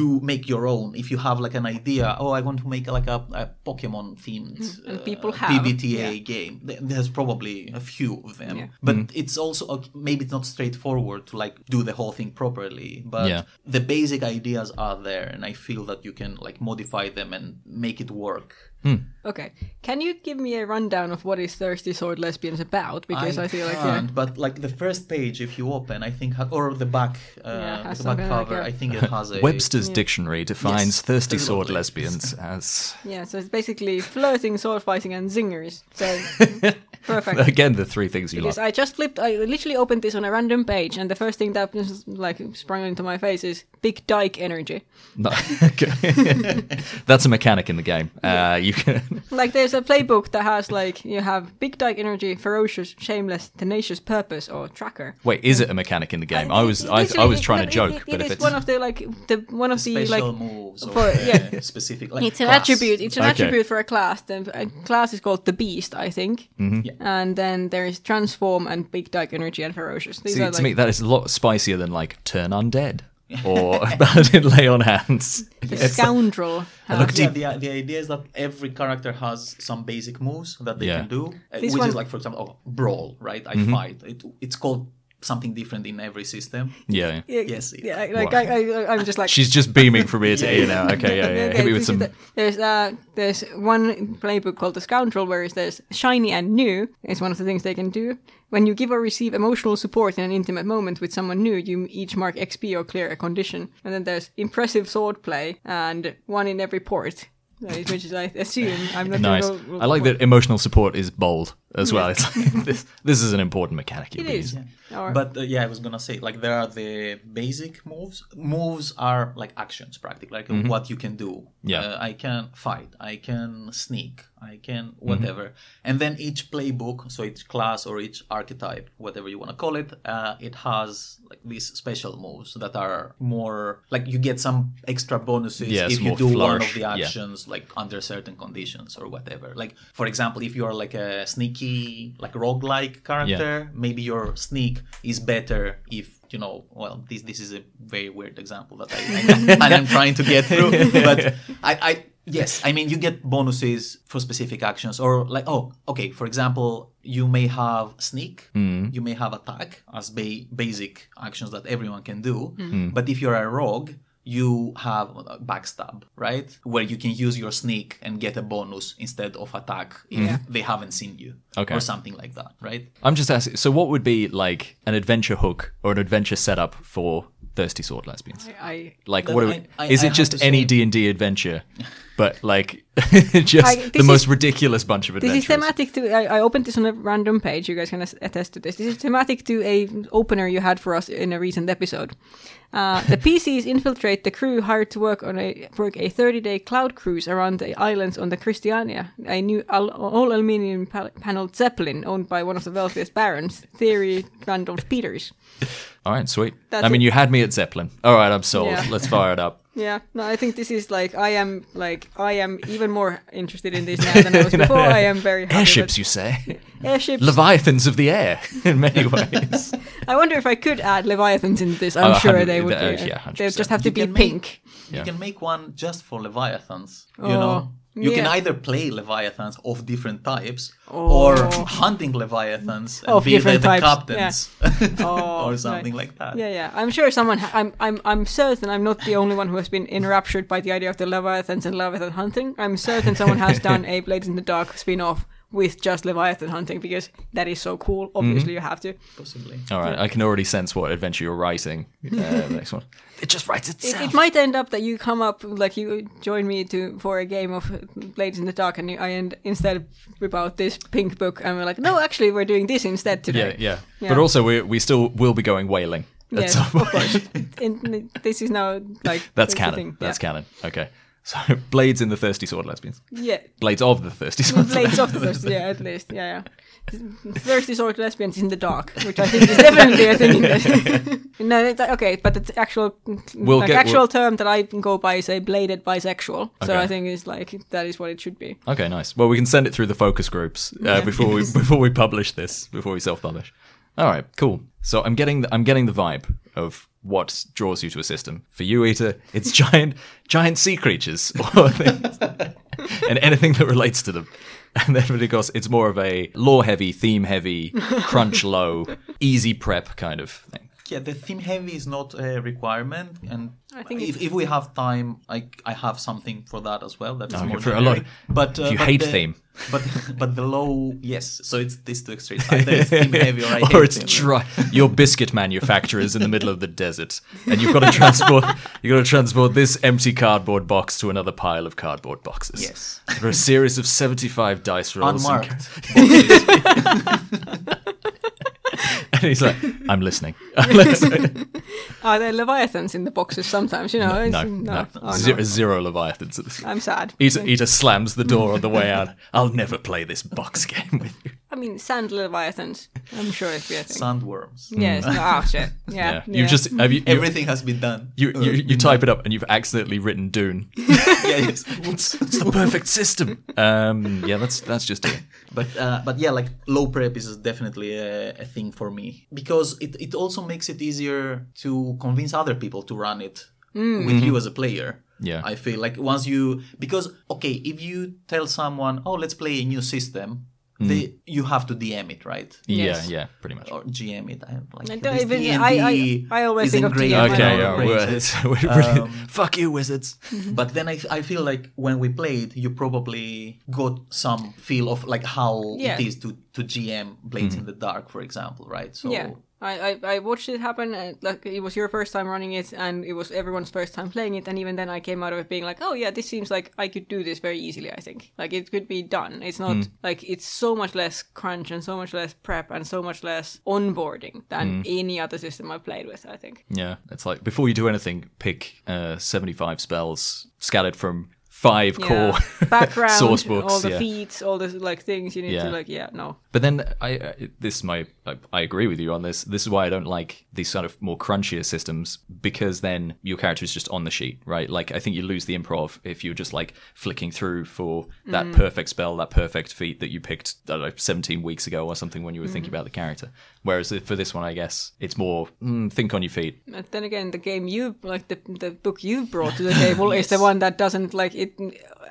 do make your own if you have like an idea. Oh, I want to make like a, a Pokemon themed Mm, and uh, people have, PBTA yeah. game. There's probably a few of them, Yeah. but Mm. it's also uh, maybe it's not straightforward to like do the whole thing properly. But Yeah. the basic ideas are there, and I feel that you can like modify them and make it work. Okay, can you give me a rundown of what is Thirsty Sword Lesbians about? Because I, feel like yeah. can't, but like the first page, if you open, I think, or the back, uh, Yeah, the back something like cover, a- I think it has a Webster's dictionary defines Yes, thirsty sword lesbians as yeah, so it's basically flirting, sword fighting, and zingers. So perfect. again the three things you Because like. I just flipped, I literally opened this on a random page, and the first thing that just like sprung into my face is big dyke energy. No. That's a mechanic in the game. Uh, you can. Like there's a playbook that has like you have big dyke energy, ferocious, shameless, tenacious purpose, or tracker. Wait, is it a mechanic in the game? I was I, I was trying to joke, it- but it if is it's one of the like the one of the special like moves for- uh, yeah. specific. Like it's an class. attribute. It's an Okay. attribute for a class. The a class is called the Beast, I think. Mm-hmm. Yeah. And then there is transform and big dyke energy and ferocious. These See, are to like me that is a lot spicier than like turn undead or Paladin lay on hands. the It's- scoundrel. has- look Yeah, the, the idea is that every character has some basic moves that they Yeah. can do, uh, This which one- is like, for example, oh, brawl, right? I Mm-hmm. fight. It, it's called something different in every system. yeah. Yeah, Yes, it- yeah. Like Wow. I, I, I'm just like She's just beaming from ear to ear now. Okay, yeah, yeah. Hit me with some. there's uh there's one playbook called the Scoundrel, where there's shiny and new is one of the things they can do. When you give or receive emotional support in an intimate moment with someone new, you each mark XP or clear a condition. And then there's impressive swordplay and one in every port, which is I assume I'm not Nice. sure we'll- I like that emotional support is bold as well. It's like this. This is an important mechanic. you'll It be is. using. Or- But uh, yeah, I was gonna say like there are the basic moves. Moves are like actions, practically, like what you can do. Mm-hmm. Yeah. uh, I can fight. I can sneak. I can Mm-hmm. whatever. And then each playbook, so each class or each archetype, whatever you want to call it, uh, it has like these special moves that are more like you get some extra bonuses Yeah, if you more do one of flourish, the yeah. actions like under certain conditions or whatever. Like for example, if you are like a sneaky like roguelike character, maybe your sneak is better if you know well this this is a very weird example that I, I I'm trying to get through. But I, I yes, I mean you get bonuses for specific actions or like oh okay, for example, you may have sneak, mm-hmm. you may have attack as ba- basic actions that everyone can do. Mm-hmm. But if you're a rogue, you have backstab, right? Where you can use your sneak and get a bonus instead of attack if Yeah. they haven't seen you. Okay. Or something like that, right? I'm just asking. So, what would be like an adventure hook or an adventure setup for thirsty sword lesbians? I Like, Then what? Are I- we, I- is I it just any D and D adventure, but like just I- the most is- ridiculous bunch of adventures. This is thematic to. I, I opened this on a random page. You guys can attest to this. This is thematic to a opener you had for us in a recent episode. Uh, the PCs infiltrate the crew hired to work on a work a 30-day cloud cruise around the islands on the Christiania, a new al- all aluminium pa- paneled zeppelin owned by one of the wealthiest barons, Theory Randolph Peters. All right, sweet. That's I mean, it. you had me at Zeppelin. All right, I'm sold. Yeah. Let's fire it up. Yeah, no, I think this is like I am like I am even more interested in this now than I was before. I am very happy Airships, that- you say? airships. Leviathans of the air, in many ways. I wonder if I could add Leviathans into this. I'm Oh, sure they would. uh, yeah, they would just have to You be can pink. Yeah. You can make one just for leviathans. You Oh, know, you can either play leviathans of different types Oh. or hunting leviathans and Of be the, the captains Oh, or something right. like that. Yeah, yeah. I'm sure someone. Ha- I'm, I'm, I'm certain I'm not the only one who has been enraptured by the idea of the leviathans and leviathan hunting. I'm certain someone has done a Blades in the Dark spin-off with just leviathan hunting because that is so cool. Obviously, you have to. Possibly. All right, I can already sense what adventure you're writing. Uh, next one. It just writes It, itself. it might end up that you come up like you join me to for a game of Blades in the Dark, and I end instead whip out this pink book, and we're like, no, actually, we're doing this instead today. yeah, Yeah. But also, we we still will be going whaling. Yes, some of course. In, this is now like That's canon. thing. That's yeah. canon. Okay. So blades in the thirsty sword lesbians. Yeah, Blades of the thirsty sword. Blades of the Thirsty, yeah, at least, yeah, yeah. Thirsty Sword Lesbians in the Dark, which I think is definitely a thing. In no, it's, okay, but the actual We'll like, get- actual we'll- term that I can go by is a bladed bisexual. So I think it's like that is what it should be. Okay, nice. Well, we can send it through the focus groups uh, Yeah. before we before we publish this, before we self-publish. All right, cool. So I'm getting the, I'm getting the vibe of what draws you to a system. For you, Ita, it's giant giant sea creatures or things, and anything that relates to them. And then for Nikos, it's more of a lore-heavy, theme-heavy, crunch-low, easy prep kind of thing. Yeah, the theme heavy is not a requirement, and I think if, if we have time, I I have something for that as well. That is Okay, more for a generic. lot- But uh, if you but hate the, theme. but but the low, yes. So it's these two extremes. Either it's theme heavy or I hate or it's theme. dry. Your biscuit manufacturer is in the middle of the desert, and you've got to transport. you've got to transport this empty cardboard box to another pile of cardboard boxes. Yes. Through a series of seventy-five dice rolls. and- unmarked. And he's like, "I'm listening." I'm. Are there leviathans in the boxes sometimes? You know, no, it's- no, Oh, no. Zero, zero leviathans. at this- I'm sad. Ita, Ita slams the door on the way out. I'll never play this box game with you. I mean, sand leviathans. I'm sure it'd be a thing. Sandworms. Yes. Oh shit. Yeah. Yeah, yeah. you've just have you, you Everything has been done. You, you, you uh, type it up and you've accidentally written Dune. yeah, yes. it's, it's the perfect system. Um, yeah, that's that's just it. But uh, but yeah, like low prep is definitely a, a thing for me because it, it also makes it easier to convince other people to run it with you as a player. Yeah. I feel like once you because okay, if you tell someone, oh, let's play a new system, they hmm. you have to DM it, right? Yes. Yeah, yeah, pretty much. Or GM it. I like I don't even- I- I- I always is think of engraved GM. Okay, yeah, brains. we're, we're Um, fuck you, wizards. Mm-hmm. but then I, I feel like when we played, you probably got some feel of like how Yeah. it is to, to GM Blades in mm-hmm. the Dark, for example, right? So Yeah. I, I, I watched it happen. Uh, like it was your first time running it, and it was everyone's first time playing it. And even then, I came out of it being like, "Oh yeah, this seems like I could do this very easily." I think like it could be done. It's not like it's so much less crunch and so much less prep and so much less onboarding than any other system I've played with. I think. Yeah, it's like before you do anything, pick uh, 75 spells scattered from five Yeah. core Background, source books. all the yeah. feats, all the like things you need Yeah. to like. Yeah, no. But then I uh, this is my I, I agree with you on this. This is why I don't like these sort of more crunchier systems because then your character is just on the sheet, right? Like I think you lose the improv if you're just like flicking through for that perfect spell, that perfect feat that you picked I don't know 17 weeks ago or something when you were thinking about the character. Whereas for this one, I guess it's more mm, think on your feet. But then again, the game you like the the book you brought to the table is the one that doesn't like it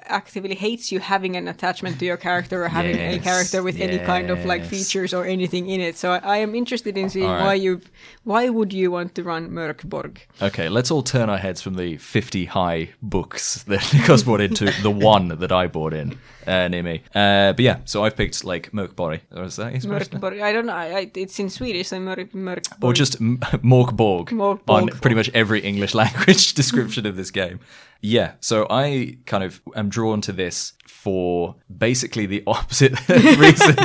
actively hates you having an attachment to your character or having a character with any kind of like features or anything in it. So I, I am interested in seeing right. why you why would you want to run Mörk Borg? Okay, let's all turn our heads from the 50 high books that Nikos brought into the one that I bought in uh, near me. Uh, but yeah, so I've picked like Mörk Borg. Or is that his? Mörk Borg. I don't know. I, it's in Swedish, so Mörk, Mörkborg. Or just M- Morkborg Morkborg. on pretty much every English language description of this game. Yeah, so I kind of am drawn to this for basically the opposite reason.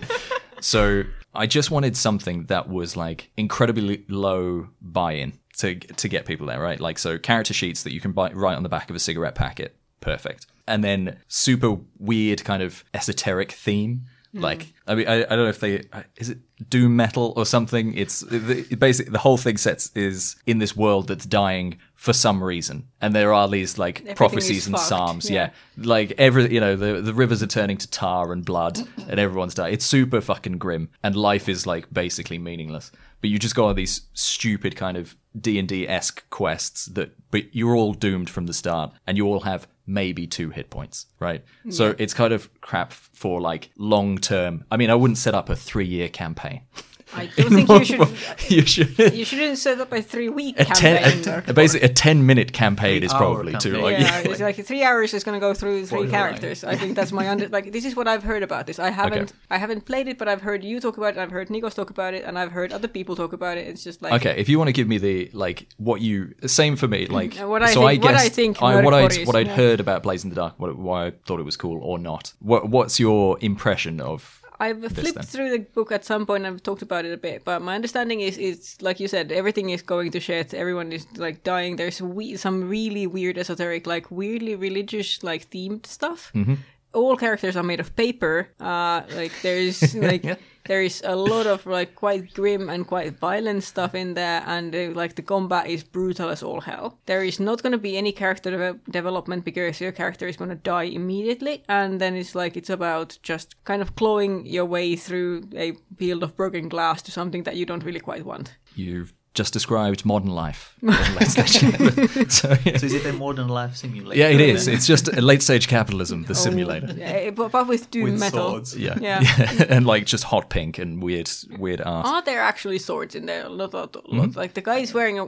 so I just wanted something that was like incredibly low buy-in to to get people there, right? Like so character sheets that you can buy right on the back of a cigarette packet, perfect. And then super weird kind of esoteric theme Like, mm. I mean, I, I don't know if they uh, is it doom metal or something. It's it, it basically the whole thing sets is in this world that's dying for some reason, and there are these like Everything prophecies is and fucked, psalms. yeah. Yeah. like every you know the the rivers are turning to tar and blood, and everyone's dying. It's super fucking grim, and life is like basically meaningless. But you just go on these stupid kind of D and D esque quests that, but you're all doomed from the start, and you all have maybe two hit points, right? So it's kind of crap for like long term. I mean, I wouldn't set up a three year campaign. I don't think you should. you should. You shouldn't set up a three-week A campaign. ten, a, basically a ten minute campaign is Three-hour probably too campaign. long. yeah, Yeah. it's like three hours is going to go through three Borderline. characters. I think that's my under. Like this is what I've heard about this. I haven't. I haven't played it, but I've heard you talk about it. I've heard Nikos talk about it, and I've heard other people talk about it. It's just like Okay, if you want to give me the like what you same for me like what I so think- I what I think I, what I'd what I'd yeah. heard about Blades in the Dark what, why I thought it was cool or not what what's your impression of I've flipped then. through the book at some point and I've talked about it a bit, but my understanding is it's like you said, everything is going to shit. Everyone is like dying. There's we- some really weird esoteric, like weirdly religious, like themed stuff. Mm-hmm. All characters are made of paper. Uh, like there's like there is a lot of like quite grim and quite violent stuff in there, and uh, like the combat is brutal as all hell. There is not going to be any character deve- development because your character is going to die immediately, and then it's like it's about just kind of clawing your way through a field of broken glass to something that you don't really quite want. you've just described modern life Late stage- so, yeah. So is it a modern life simulator? yeah it is it's just a late stage capitalism the simulator Yeah, but, but with doom With metal. swords. yeah. Yeah. and like just hot pink and weird weird art Are there actually swords in there? A lot, lot, lot. Like the guy is wearing a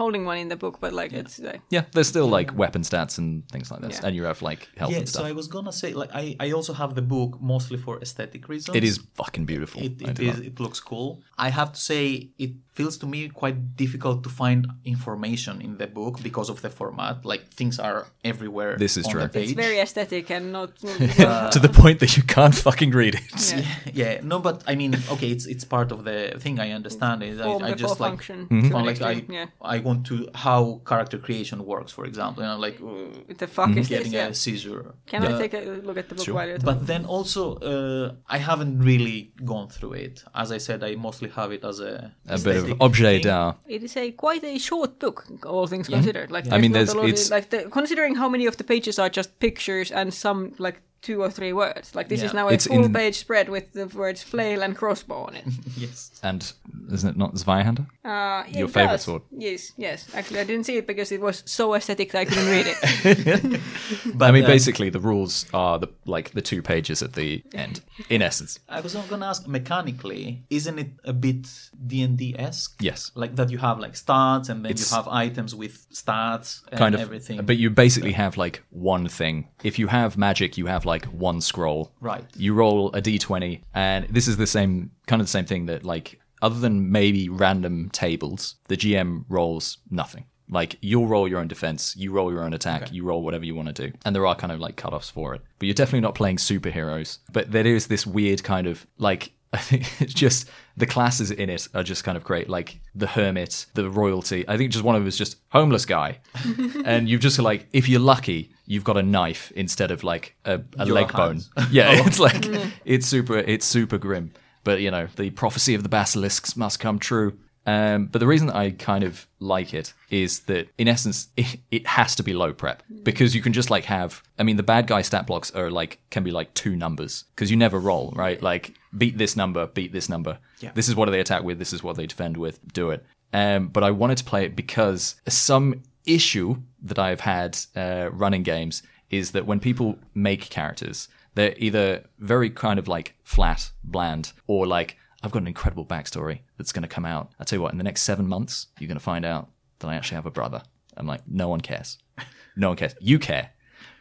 holding one in the book, but like it's uh, yeah there's still like weapon stats and things like this Yeah. and you have like health Yeah, and so I was gonna say, like, I, I also have the book mostly for aesthetic reasons. it is fucking beautiful It, I it do is. love- It looks cool. I have to say, it feels to me quite difficult to find information in the book because of the format. Like things are everywhere. This is on true. The It's page. it's very aesthetic and not. to the point that you can't fucking read it yeah. yeah. No, but I mean, okay, it's it's part of the thing. I understand it. I, I just like. function. Mm-hmm. to Well, like I, yeah. I want to how character creation works, for example. You know, like uh, What the fuck is this? getting Yeah. a seizure. Can Uh, I take a look at the book Sure. while you're talking? But then also, uh, I haven't really gone through it. As I said, I mostly have it as a a bit of aesthetic objet d'art It is a quite a short book, all things mm-hmm. considered. Like, I mean, not there's- a lot of- like the, considering how many of the pages are just pictures and some like two or three words. Like this is now a It's full in- page spread with the words flail and crossbow on it. Yes. and isn't it not Zweihander Uh, yeah, Your favourite does. sword? Yes, yes. Actually, I didn't see it because it was so aesthetic that I couldn't read it. But I mean, um, basically, the rules are the like the two pages at the end, in essence. I was going to ask mechanically, isn't it a bit D and D esque? Yes, Like that, you have like stats, and then It's- you have items with stats and kind of. everything. But you basically have like one thing. If you have magic, you have like one scroll. Right. You roll a d20, and this is the same kind of the same thing that like other than maybe random tables, the GM rolls nothing. Like you'll roll your own defense, you roll your own attack, you roll whatever you want to do, and there are kind of like cutoffs for it. But you're definitely not playing superheroes. But there is this weird kind of like I think it's just the classes in it are just kind of great. Like the hermit, the royalty. I think just one of them is just homeless guy, and you've just like if you're lucky, you've got a knife instead of like a, a Your leg bone. hands. Yeah, it's like it's super it's super grim. But you know, the prophecy of the basilisks must come true. Um, but the reason that I kind of like it is that, in essence, it, it has to be low prep because you can just like have. I mean, the bad guy stat blocks are like can be like two numbers because you never roll, right? Like beat this number, beat this number. Yeah. This is what they attack with. This is what they defend with. Do it. Um, but I wanted to play it because some issue that I've had uh, running games is that when people make characters, they're either very kind of like flat, bland, or like I've got an incredible backstory that's going to come out. I tell you what, in the next seven months, you're going to find out that I actually have a brother. I'm like, no one cares. No one cares. You care.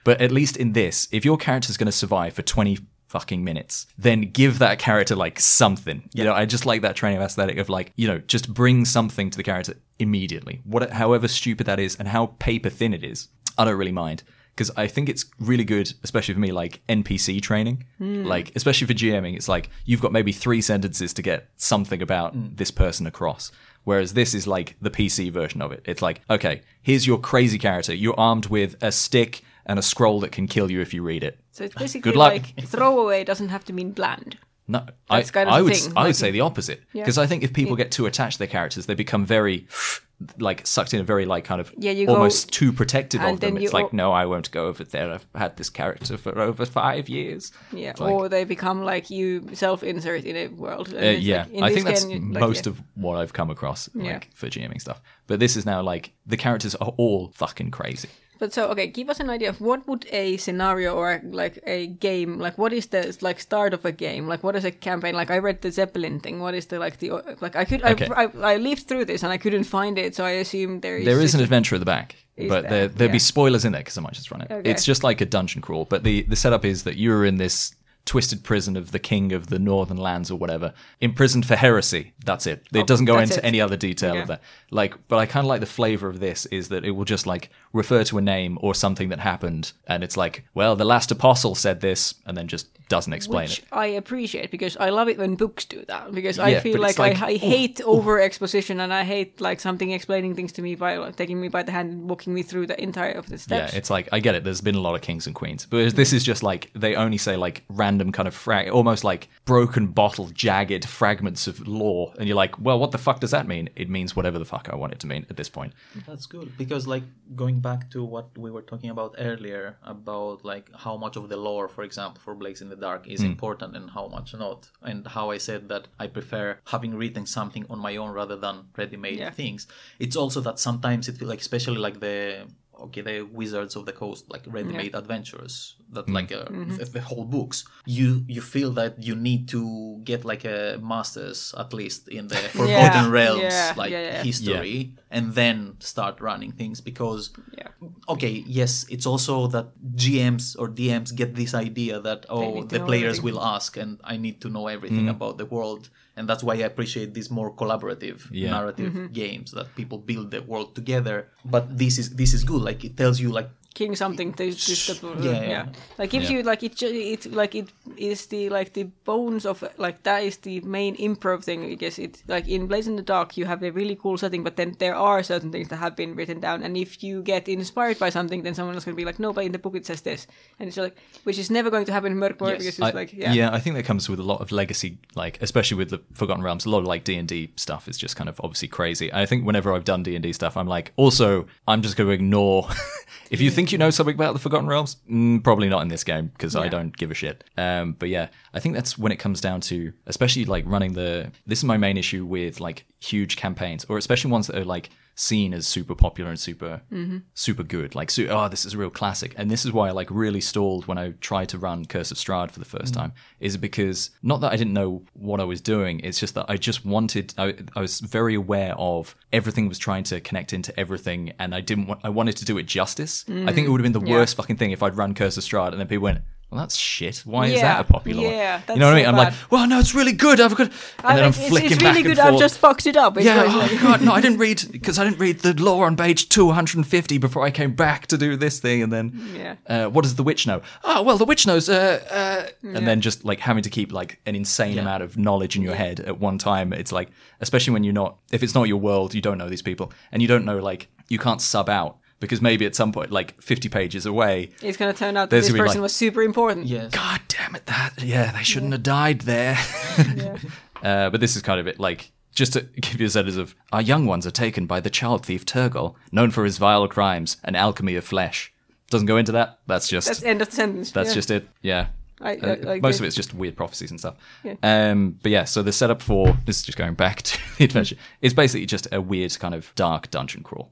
But at least in this, if your character's going to survive for 20 fucking minutes, then give that character like something. You know, I just like that training of aesthetic of like, you know, just bring something to the character immediately. What, however stupid that is and how paper thin it is, I don't really mind. Because I think it's really good, especially for me, like NPC training. Hmm. Like, especially for GMing, it's like you've got maybe three sentences to get something about hmm. this person across. Whereas this is like the PC version of it. It's like, okay, here's your crazy character. You're armed with a stick and a scroll that can kill you if you read it. So it's basically luck. like throwaway doesn't have to mean bland. No, I, kind of I would thing, I would say the opposite because I think if people get too attached to their characters, they become very like sucked in a very like kind of Yeah, you go- almost too protective and of them. then It's like al- no, I won't go over there. I've had this character for over five years. Yeah, It's like- or they become like you self-insert in a world. and Uh, it's yeah, like, in I this think that's game, like, most yeah. of what I've come across like Yeah. for GMing stuff. But this is now like the characters are all fucking crazy. But so okay, give us an idea of what would a scenario or like a game like what is the like start of a game like what is a campaign like I read the Zeppelin thing what is the like the like I could Okay. I, I I lived through this and I couldn't find it so I assume there is There is an adventure at the back, Is but there? there there'll be spoilers in there because I might just run it. Okay. It's just like a dungeon crawl, but the the setup is that you're in this twisted prison of the king of the northern lands or whatever, imprisoned for heresy. That's it. It oh, doesn't go Oh, into it. any other detail Okay. of that. Like, but I kind of like the flavor of this is that it will just like refer to a name or something that happened, and it's like, well, the last apostle said this, and then just doesn't explain which it. I appreciate because I love it when books do that because I Yeah, feel like, like, I, I oh. hate oh. over exposition and I hate like something explaining things to me by like, taking me by the hand and walking me through the entire of the steps. Yeah, it's like I get it. There's been a lot of kings and queens, but this is just like they only say like random kind of frag, almost like broken bottle, jagged fragments of lore, and you're like, well, what the fuck does that mean? It means whatever the fuck I want it to mean at this point. That's good because, like, going back to what we were talking about earlier about like how much of the lore, for example, for Blades in the Dark is hmm. important and how much not, and how I said that I prefer having written something on my own rather than ready-made Yeah. things. It's also that sometimes it feels like, especially like the okay, the Wizards of the Coast, like ready-made adventures, that like uh, Mm-hmm. the, the whole books. You you feel that you need to get like a master's at least in the Forgotten Realms, yeah, like yeah, yeah. history and then start running things because Yeah. okay yes it's also that gms or dms get this idea that oh the players everything. will ask and i need to know everything about the world and that's why i appreciate these more collaborative Yeah. narrative Mm-hmm. games that people build the world together but this is this is good like it tells you like king something to, to, to Yeah, yeah, yeah. like gives Yeah. you like it ju- it like it is the like the bones of like that is the main improv thing because it like in Blades in the Dark you have a really cool setting but then there are certain things that have been written down and if you get inspired by something then someone else going to be like no but in the book it says this and it's like which is never going to happen in Mörk Borg Yes. because it's I- like yeah, I think that comes with a lot of legacy, like especially with the Forgotten Realms. A lot of like D and D stuff is just kind of obviously crazy. I think whenever I've done D and D stuff, I'm like, also, I'm just going to ignore. if you mm. think you know something about the Forgotten Realms, mm, probably not in this game because I don't give a shit. Um, but yeah, I think that's when it comes down to, especially like running the. This is my main issue with like huge campaigns, or especially ones that are like seen as super popular and super mm-hmm. super good. Like, su- oh, this is a real classic. And this is why I like really stalled when I tried to run Curse of Strahd for the first mm-hmm. time. Is because not that I didn't know what I was doing. It's just that I just wanted. I, I was very aware of everything was trying to connect into everything, and I didn't. want I wanted to do it justice. I think it mm, would have been the Yeah. worst fucking thing if I'd run Curse of Strahd and then people went. Well, that's shit. Why is that a popular one? yeah, you know what I so mean? I'm like, well, no, it's really good. I've got, and I then I'm it's, flicking it's back really and good I've just fucked it up It's Yeah, like- oh god, no, I didn't read because I didn't read the lore on page 250 before I came back to do this thing, and then Yeah. uh, what does the witch know? Oh well, the witch knows, uh, uh, and then just like having to keep like an insane amount of knowledge in your head at one time. It's like, especially when you're not, if it's not your world, you don't know these people, and you don't know like you can't sub out because maybe at some point, like 50 pages away, it's going to turn out that this person like- was super important yes God damn it! That yeah, they shouldn't have died there. uh, but this is kind of it. Like just to give you a sense of our young ones are taken by the child thief Turgle, known for his vile crimes and alchemy of flesh. Doesn't go into that. That's just that's that's, end of the sentence yeah. just it. Yeah. I- Uh, I- like most the- of it's just weird prophecies and stuff. Yeah. Um, but yeah, so the setup for this is just going back to the adventure. It's basically just a weird kind of dark dungeon crawl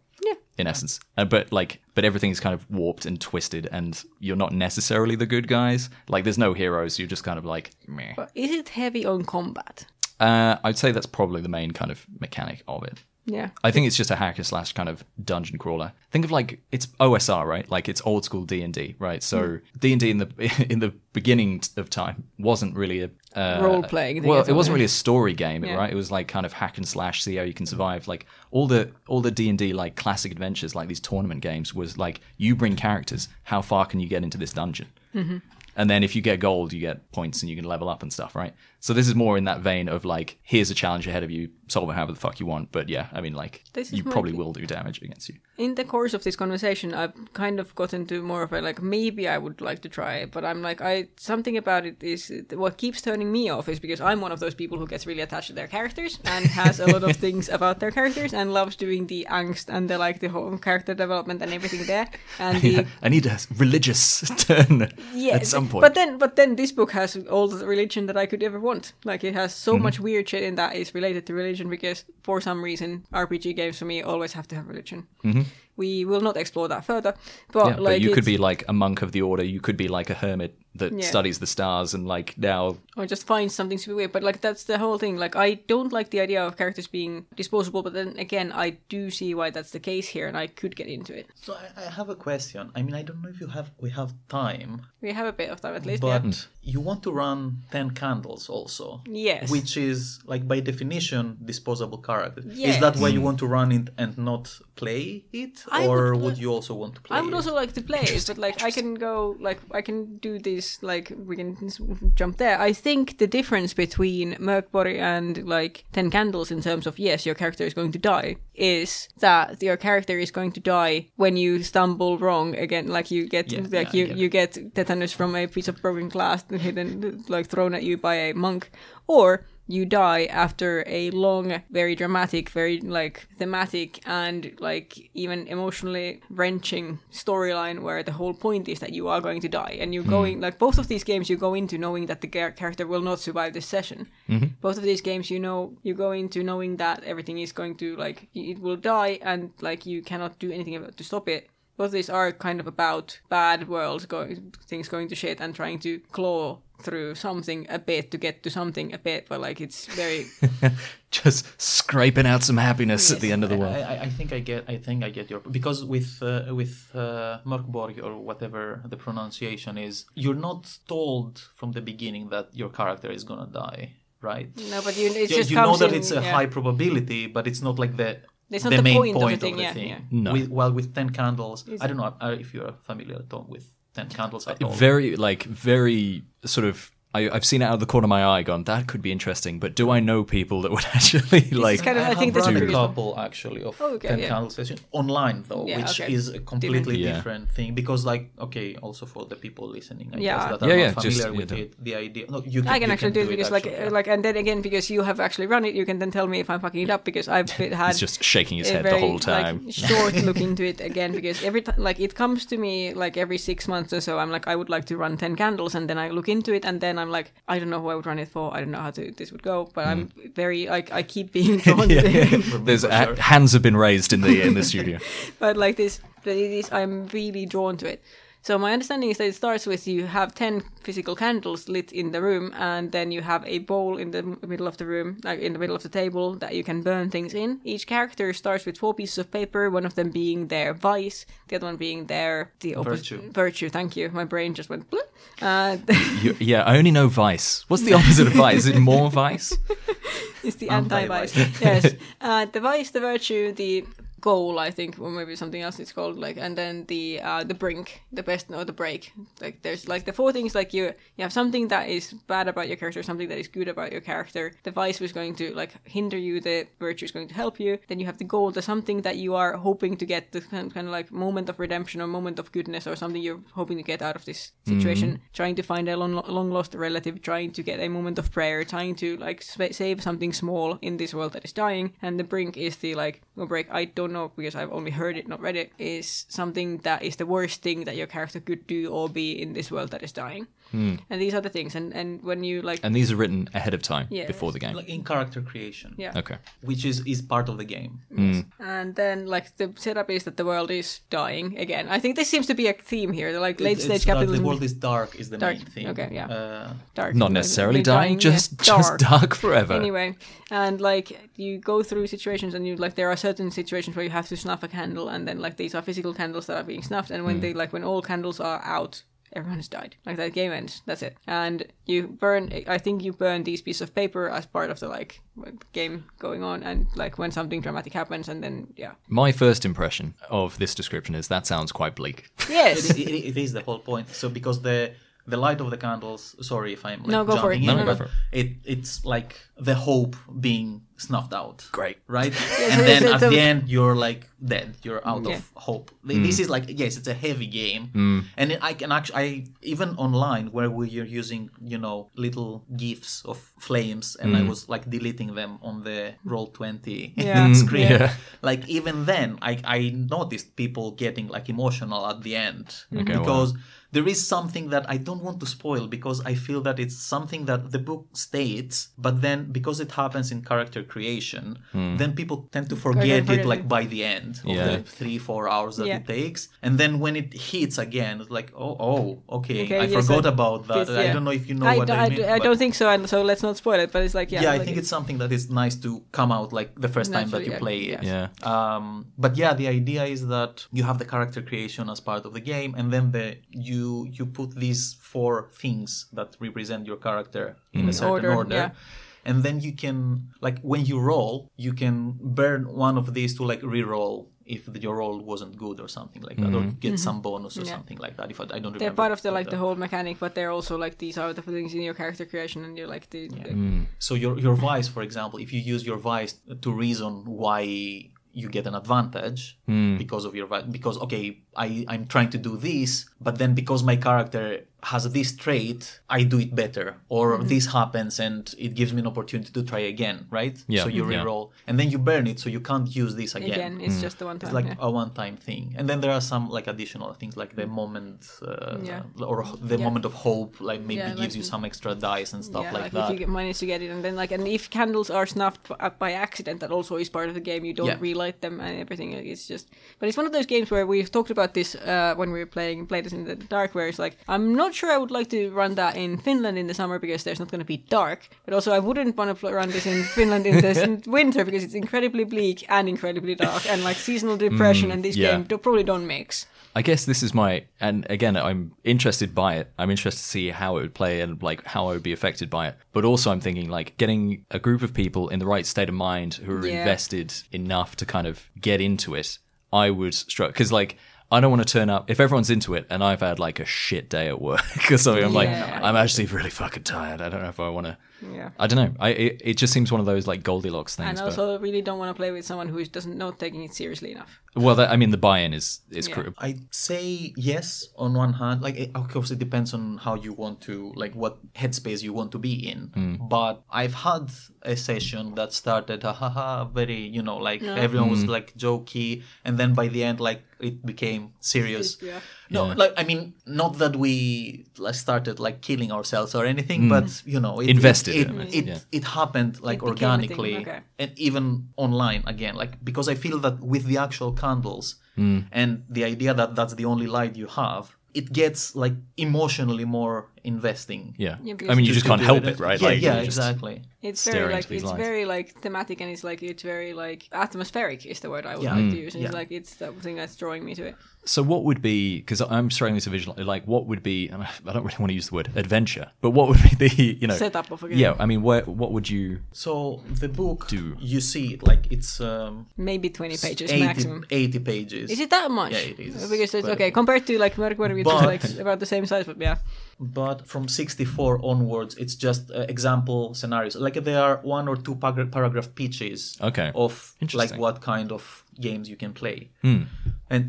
yeah in essence. Uh, but like, but everything's kind of warped and twisted, and you're not necessarily the good guys. Like, there's no heroes. You're just kind of like, meh. but is it heavy on combat Uh, I'd say that's probably the main kind of mechanic of it. Yeah I think it's just a hacker slash kind of dungeon crawler. Think of like it's OSR, right? Like it's old school D and D, right? So D and D in the in the beginning of time wasn't really a uh, Role-playing thing Well, it wasn't really a story game, Yeah. right? It was like kind of hack and slash, see how you can survive. Like all the all the D and D like classic adventures, like these tournament games, was like you bring characters. How far can you get into this dungeon? And then if you get gold, you get points and you can level up and stuff, right? So this is more in that vein of like, here's a challenge ahead of you, solve it however the fuck you want. But yeah, I mean, like, This you probably will do damage against you. In the course of this conversation, I've kind of gotten to more of a like maybe I would like to try it, but I'm like I something about it is what keeps turning me off is because I'm one of those people who gets really attached to their characters and has a lot of things about their characters and loves doing the angst and the like the whole character development and everything there and the Yeah, I need a religious turn yeah, at some point. But then, but then this book has all the religion that I could ever want. Like it has so Mm-hmm. much weird shit in that is related to religion because for some reason RPG games for me always have to have religion. We will not explore that further, but Mm-hmm. yeah, like but you could be like a monk of the order. You could be like a hermit that Yeah. studies the stars and like now or just find something super weird. But like that's the whole thing. Like I don't like the idea of characters being disposable, but then again, I do see why that's the case here, and I could get into it. So I, I have a question. I mean, I don't know if you have we have time, We have a bit of time at least. but yeah. you want to run ten candles also. Yes. Which is like by definition disposable character. Yes. Is that why you want to run it and not play it, I or would- would, you also want to play it? I would it? also like to play it, but like I can go, like I can do this, like we can jump there. I think the difference between Mörk Borg and like Ten Candles in terms of yes, your character is going to die, is that your character is going to die when you stumble wrong again. Like you get, Yeah, like yeah, you get you get tetanus from a piece of broken glass hidden, like thrown at you by a monk, or you die after a long, very dramatic, very like thematic and like even emotionally wrenching storyline where the whole point is that you are going to die and you're hmm. going like both of these games you go into knowing that the character will not survive this session. Mm-hmm. Both of these games you know you go into knowing that everything is going to like it will die and like you cannot do anything about to stop it. Both these are kind of about bad worlds going things going to shit and trying to claw through something a bit to get to something a bit, but like it's very just scraping out some happiness at the end of the world. I, I, I think I get. I think I get your because with uh, with uh, Mörk Borg or whatever the pronunciation is, you're not told from the beginning that your character is gonna die, right? no, but you it Yeah, just you know that in, it's a yeah. high probability, but it's not like the It's not the the main point of the thing, of the yeah, thing. yeah. No. With, well, with ten candles, Is I don't know uh, if you're familiar at all with ten candles at all. Very like very sort of. I, I've seen it out of the corner of my eye. Gone. That could be interesting, but do I know people that would actually like? kind of- I have think that's run a previous couple actually of Oh, okay, ten yeah. candle session online though, Yeah, which okay. is a completely Yeah. different thing because like okay, also for the people listening, I Yeah. guess that are Yeah, not yeah, just- familiar with the- it, the idea. No, you can, I can you actually do it because, like, actually, yeah. like, and then again, because you have actually run it, you can then tell me if I'm fucking it up because I've been- had He's just shaking his a head the whole time. Like, short look into it again because every time, like, it comes to me like every six months or so. I'm like, I would like to run ten candles, and then I look into it, and then I'm like, I don't know who I would run it for. I don't know how to this would go, but I'm very like I keep being drawn to it. There's For uh, hands have been raised in the in the studio. but like this, but it is, I'm really drawn to it. So my understanding is that it starts with you have ten physical candles lit in the room, and then you have a bowl in the middle of the room, like in the middle of the table, that you can burn things in. Each character starts with four pieces of paper, one of them being their vice, the other one being their the opposite Virtue. Virtue. Thank you. My brain just went. Uh, You, yeah, I only know vice. What's the opposite of vice? Is it more vice? It's the Anti-vice. anti-vice. yes. Uh, the vice, the virtue, the goal, I think, or maybe something else it's called. Like, and then the uh, the brink, the best or the break. Like, there's like the four things. Like, you you have something that is bad about your character, something that is good about your character. The vice was going to like hinder you. The virtue is going to help you. Then you have the goal, the something that you are hoping to get, the kind kind of like moment of redemption or moment of goodness or something you're hoping to get out of this situation. Trying to find a long, long lost relative, trying to get a moment of prayer, trying to like save something small in this world that is dying. And the brink is the like no break. I don't know because I've only heard it, not read it. Is something that is the worst thing that your character could do or be in this world that is dying. Hmm. And these are the things. And and when you like, And these are written ahead of time Yes. before the game. like in character creation, yeah. Okay. which is is part of the game. Hmm. And then, like, the setup is that the world is dying again. I think this seems to be a theme here. The, like, late It's stage that capitalism. The world is dark is the Dark. main thing. Okay, yeah. Uh, dark. Not necessarily They're dying, yeah. just just dark forever. Anyway, and like you go through situations, and you like there are certain situations where you have to snuff a candle, and then like these are physical candles that are being snuffed, and when hmm. they like when all candles are out. Everyone has died. Like that game ends. That's it. And you burn. I think you burn these pieces of paper as part of the like game going on, and like when something dramatic happens, and then yeah. My first impression of this description is that sounds quite bleak. Yes. it, it, it is the whole point. So because the the light of the candles. Sorry if I'm like, No, go for it. jumping No, in, no, go but for it. it it's like the hope being snuffed out. Great. Right, so and then at it's the end you're like dead. You're out Yeah. of hope. Mm. This is like yes, it's a heavy game, mm. and I can actually I even online where we are using you know little gifs of flames, and I mm. was like deleting them on the roll twenty Yeah. screen. Yeah. Like even then, I I noticed people getting like emotional at the end Okay, wow. Because. There is something that I don't want to spoil because I feel that it's something that the book states, but then because it happens in character creation, then people tend to forget forget it like by the end of Yeah. the three, four hours that Yeah. it takes. And then when it hits again, it's like, oh, oh, okay, Okay, I yes, forgot I- about that. this- I don't know if you know I, what d- I, I mean. d- I but- don't think so, and so let's not spoil it. But it's like yeah, yeah, I like think it's something that is nice to come out like the first time that you yeah, play it. Yeah. Um, but yeah, the idea is that you have the character creation as part of the game, and then the you you put these four things that represent your character in a certain Order, order. yeah. And then you can like when you roll, you can burn one of these to like re-roll if the, your roll wasn't good or something like that, or get some bonus or Mm-hmm. Yeah. something like that. If I, I don't they're part of the like the whole mechanic, but they're also like these are the things in your character creation, and you're like the, the- Mm. So your your vice, for example, if you use your vice to reason why you get an advantage because of your vice, because okay, I I'm trying to do this, but then because my character has this trait, I do it better, or this happens and it gives me an opportunity to try again, right? Yeah. So you Yeah. reroll, and then you burn it, so you can't use this again. again, it's just the one time. It's like yeah. a one-time thing, and then there are some like additional things, like the moment, uh, Yeah. or the Yeah. moment of hope, like maybe Yeah, gives like- you some extra dice and stuff yeah, like, like, that. if you get, manage to get it, and then like, and if candles are snuffed by accident, that also is part of the game. You don't Yeah. relight them and everything. It's just, but it's one of those games where we've talked about this uh, when we were playing played this in the dark, where it's like I'm not sure I would like to run that in Finland in the summer because there's not going to be dark, but also I wouldn't want to run this in Finland in the winter because it's incredibly bleak and incredibly dark, and like seasonal depression and this yeah. game do, probably don't mix. I guess this is my, and again, I'm interested by it. I'm interested to see how it would play and like how I would be affected by it. But also, I'm thinking like getting a group of people in the right state of mind who are Yeah. invested enough to kind of get into it. I would struggle because like I don't want to turn up if everyone's into it and I've had like a shit day at work or something. I'm like, I'm actually really fucking tired. I don't know if I want to. Yeah. I don't know. I it, it just seems one of those like Goldilocks things. And but- also, really don't want to play with someone who doesn't not taking it seriously enough. Well, that, I mean, the buy-in is is Yeah. cru- I'd say yes on one hand. Like, it- of course, it depends on how you want to, like, what headspace you want to be in. Mm. But I've had a session that started, ha ha ha, very, you know, like everyone was mm. like jokey, and then by the end, like, it became serious. Yeah. No, Yeah. like I mean, not that we started like killing ourselves or anything, mm. but you know, it, Invested It in it, it, it, yeah. it happened like It became a thing, organically, okay. and even online again like because i feel that with the actual candles Hmm. and the idea that that's the only light you have it gets like emotionally more investing yeah. Yeah, I mean, you Just just can't help it. it, right? yeah Like, yeah just- exactly It's very into like it's lines. very like thematic and it's like it's very like atmospheric is the word I would Yeah. like Mm. to use. And It's like it's the thing that's drawing me to it. So what would be because I'm struggling to visualize like what would be and I don't really want to use the word adventure, but what would be the you know Setup of a game. Yeah, I mean, where what would you? so the book Do. you see like it's um Maybe twenty pages 80, maximum. 80 pages Is it that much? Yeah, it is. Because it's okay compared to like Mörk Borg, which is like about the same size, but yeah. but from 64 onwards it's just uh, example scenarios like there are one or two paragraph, paragraph pitches Okay. of like what kind of games you can play Hmm. and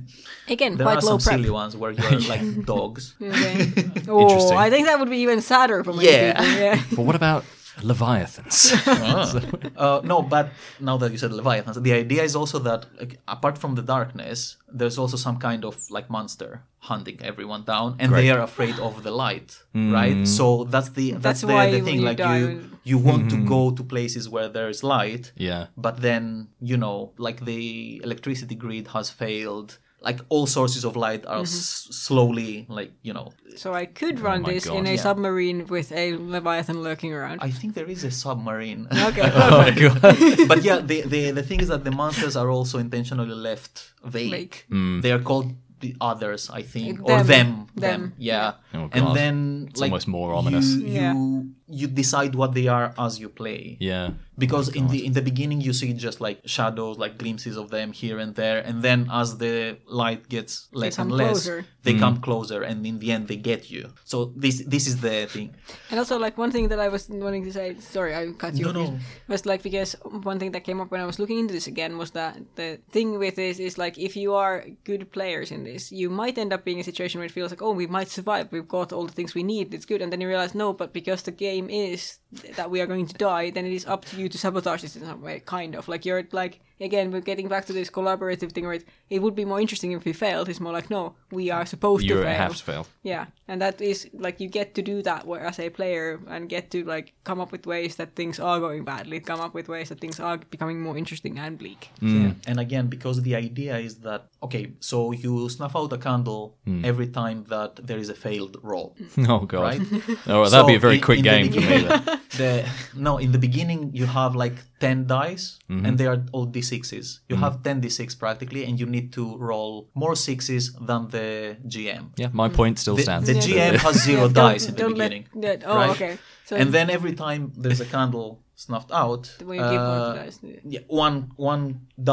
Again, there are low some prep. silly ones where you're like dogs Okay. oh, I think that would be even sadder for many Yeah. people. Yeah. But what about leviathans? Ah. uh, no but now that you said leviathans the idea is also that like, apart from the darkness there's also some kind of like monster hunting everyone down and they are afraid of the light hmm. right? So that's the that's, That's the, why the when thing you like die you you want to hmm. go to places where there's light yeah, but then you know like the electricity grid has failed like all sources of light are s- slowly like you know So I could run my this God. in a Yeah. submarine with a leviathan lurking around. i think there is a submarine okay. oh my god, but yeah the, the the thing is that the monsters are also intentionally left vague, Vague. Hmm. they are called the others i think Them. or them Them. yeah Oh, and then It's like almost more ominous. you, Yeah. you you decide what they are as you play Yeah. because oh in the in the beginning you see just like shadows like glimpses of them here and there and then as the light gets less and less closer. they mm-hmm. come closer and in the end they get you so this this is the thing And also, like one thing that I was wanting to say, sorry, I cut you No, off. no. Was like because one thing that came up when I was looking into this again was that the thing with this is like if you are good players in this, you might end up being in a situation where it feels like, oh, we might survive. We've got all the things we need. It's good, and then you realize no, but because the game is that we are going to die, then it is up to you to sabotage this in some way, kind of. Like you're like again we're getting back to this collaborative thing where it, it would be more interesting if we failed. It's more like no, we are supposed You to fail. have to fail. Yeah, and that is like you get to do that where- as a player and get to like come up with ways that things are going badly, come up with ways that things are becoming more interesting and bleak. Mm. Yeah. And again, because the idea is that okay, so you snuff out a candle mm. every time that there is a failed roll, Oh god. right? Oh, that'd be a very in- quick in the game for me. the no, in the beginning you have like ten dice, Mm-hmm. and they are all d6s. You have ten d6 practically, and you need to roll more sixes than the GM. Yeah, my point still The, stands. the Yeah. GM has zero Yeah, dice in the don't let- beginning. oh, right? okay. So and then every time there's a candle snuffed out, When you give one uh, yeah. yeah, one one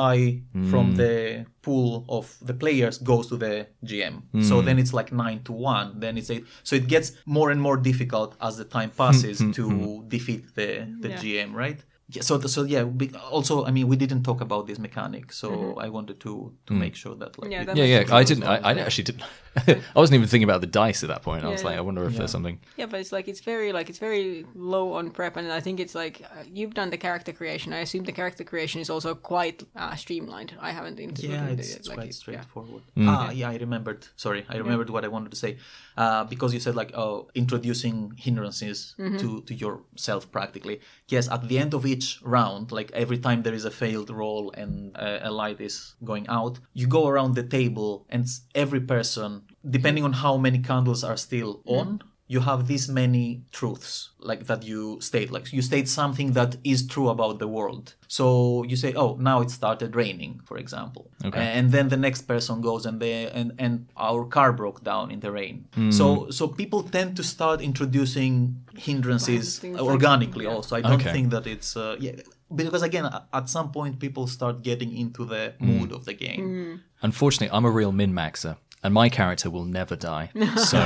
die from the pool of the players goes to the GM. So then it's like nine to one. Then it's eight. So it gets more and more difficult as the time passes to defeat the the Yeah. GM, right? Yeah, so so yeah. we- Also, I mean, we didn't talk about this mechanic, so I wanted to to make sure that like Yeah, that yeah, yeah. I didn't. I, I actually didn't. I wasn't even thinking about the dice at that point. I was like, I wonder if there's something. Yeah, but it's like it's very like it's very low on prep, and I think it's like uh, you've done the character creation. I assume the character creation is also quite uh, streamlined. I haven't into Yeah, into it's, it, it's like, quite it- yeah. straightforward. Ah, yeah, I remembered. Sorry, I remembered what I wanted to say. Uh, because you said like, oh, introducing hindrances to to yourself practically. Yes, at the end of each round, like every time there is a failed roll and a, a light is going out, you go around the table and every person, depending on how many candles are still mm-hmm. on. You have this many truths like that you state. Like you state something that is true about the world. So you say, "Oh, now it started raining," for example. Okay. And then the next person goes and they and and our car broke down in the rain. Hmm. So so people tend to start introducing hindrances Things like- organically. yeah. Also, I don't Okay. think that it's uh, yeah because again at some point people start getting into the hmm. mood of the game. Hmm. Unfortunately, I'm a real min maxer, and my character will never die. So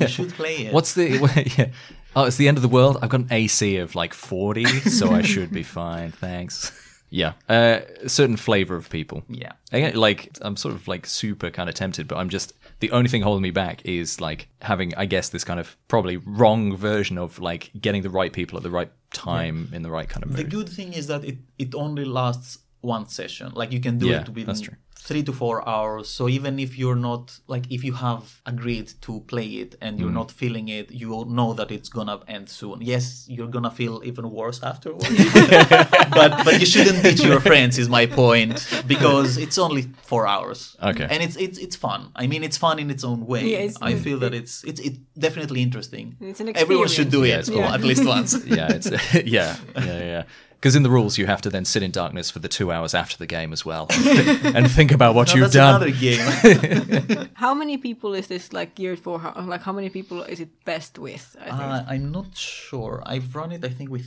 You should play it. what's the? yeah. Oh, it's the end of the world. I've got an AC of like 40, so I should be fine. Thanks. Yeah, uh, a certain flavor of people. yeah. Again, like I'm sort of like super kind of tempted, but I'm just the only thing holding me back is like having, I guess, this kind of probably wrong version of like getting the right people at the right time in the right kind of mood. The good thing is that it, it only lasts one session. Like you can do Yeah, it within that's true. Three to four hours. So even if you're not like if you have agreed to play it and Mm. you're not feeling it, you will know that it's gonna end soon. Yes, you're gonna feel even worse afterwards. but but you shouldn't beat your friends is my point because it's only four hours. Okay. And it's it's it's fun. I mean it's fun in its own way. Yeah, it's- I feel that it's it's it's definitely interesting. It's an experience. Everyone should do it Yeah, well, cool. at least once. yeah, it's yeah, yeah, yeah. Because in the rules, you have to then sit in darkness for the two hours after the game as well, and, thi- and think about what No, you've that's done. another game. How many people is this like geared for? How, like how many people is it best with? I think. Uh, I'm not sure. I've run it, I think, with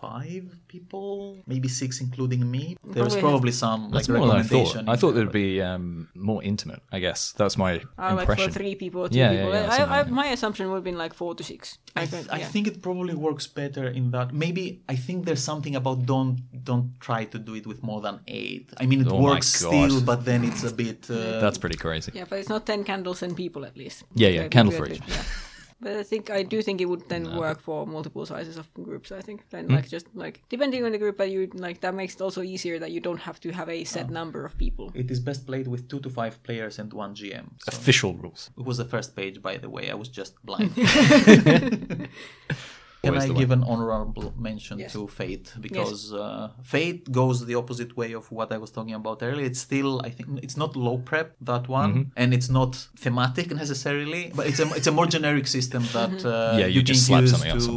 five people, maybe six, including me. There Probably probably some That's like more than I recommendation. thought. I thought there, there'd be um, more intimate. I guess that's my Uh, like for three people, two Yeah, yeah, people. yeah, I, I, like my assumption would have been like four to six. I, I, th- think, I think it probably works better in that maybe I think there's something about don't don't try to do it with more than eight. I mean it Oh works still, but then it's a bit. Uh, That's pretty crazy. Yeah, but it's not ten candles and people at least. Yeah, yeah, It candle would for be- each. Yeah. But I think I do think it would then work for multiple sizes of groups. I think then hmm. like just like depending on the group that you like, that makes it also easier that you don't have to have a set Oh. number of people. it is best played with two to five players and one GM. So Official rules. it was the first page, by the way. I was just blind. Can I the give an honorable mention Yes. to Fate because uh, Fate goes the opposite way of what I was talking about earlier. It's still, I think, it's not low prep that one, Mm-hmm. and it's not thematic necessarily, but it's a it's a more generic system that uh, Yeah, you can just slap use something else to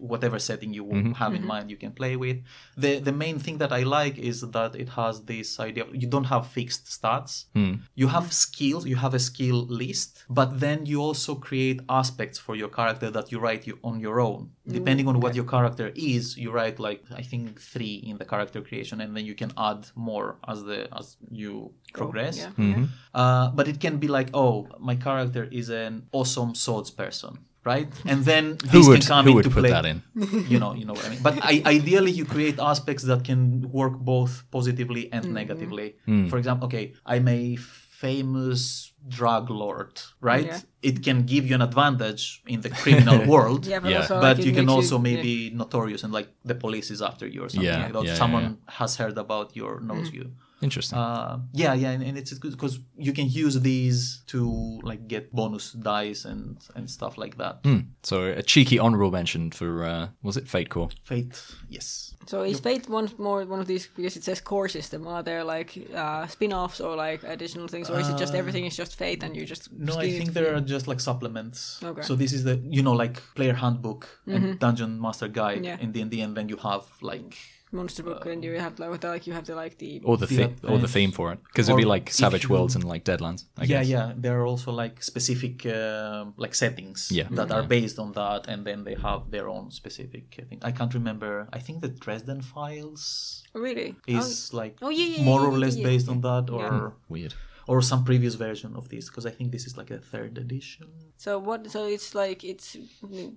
whatever setting you Mm-hmm. have in mind you can play with the the main thing that i like is that it has this idea of you don't have fixed stats Hmm. you have skills you have a skill list but then you also create aspects for your character that you write you on your own depending on what your character is you write like i think three in the character creation and then you can add more as the as you progress Yeah. Mm-hmm. uh, but it can be like, oh, my character is an awesome swords person, right? And then Who this would, can come who into would put play. that in? You know, you know what I mean. But I, ideally, you create aspects that can work both positively and negatively. Hmm. For example, okay, I'm a famous drug lord, right? Yeah. It can give you an advantage in the criminal world. Yeah, but Yeah. also But like, it you can also yeah. maybe notorious and like the police is after you or something Yeah, like that. yeah, yeah, Someone yeah. has heard about you or knows you. Interesting. Uh, yeah, yeah, and, and it's good because you can use these to like get bonus dice and and stuff like that. Hmm. So a cheeky honorable mention for uh, was it Fate Core? Fate, yes. So is Fate one more one of these because it says core system? Are there like uh, spin-offs or like additional things, or is it just everything is just Fate and you just? No, I think there are just like supplements. Okay. So this is the you know like player handbook and dungeon master guide Yeah. in D and D, and then you have like monster book and you have like, like you have the like the Or the Yeah, the or the theme for it because it'd be like Savage you- Worlds and like Deadlands. I yeah, guess. yeah. There are also like specific uh, like settings Yeah. that are based on that, and then they have their own specific thing. I can't remember. I think the Dresden Files really is like Oh, yeah, yeah, more yeah, or yeah, less yeah, based yeah. on that, or Weird. Or some previous version of this, because I think this is like a third edition. So what? So it's like it's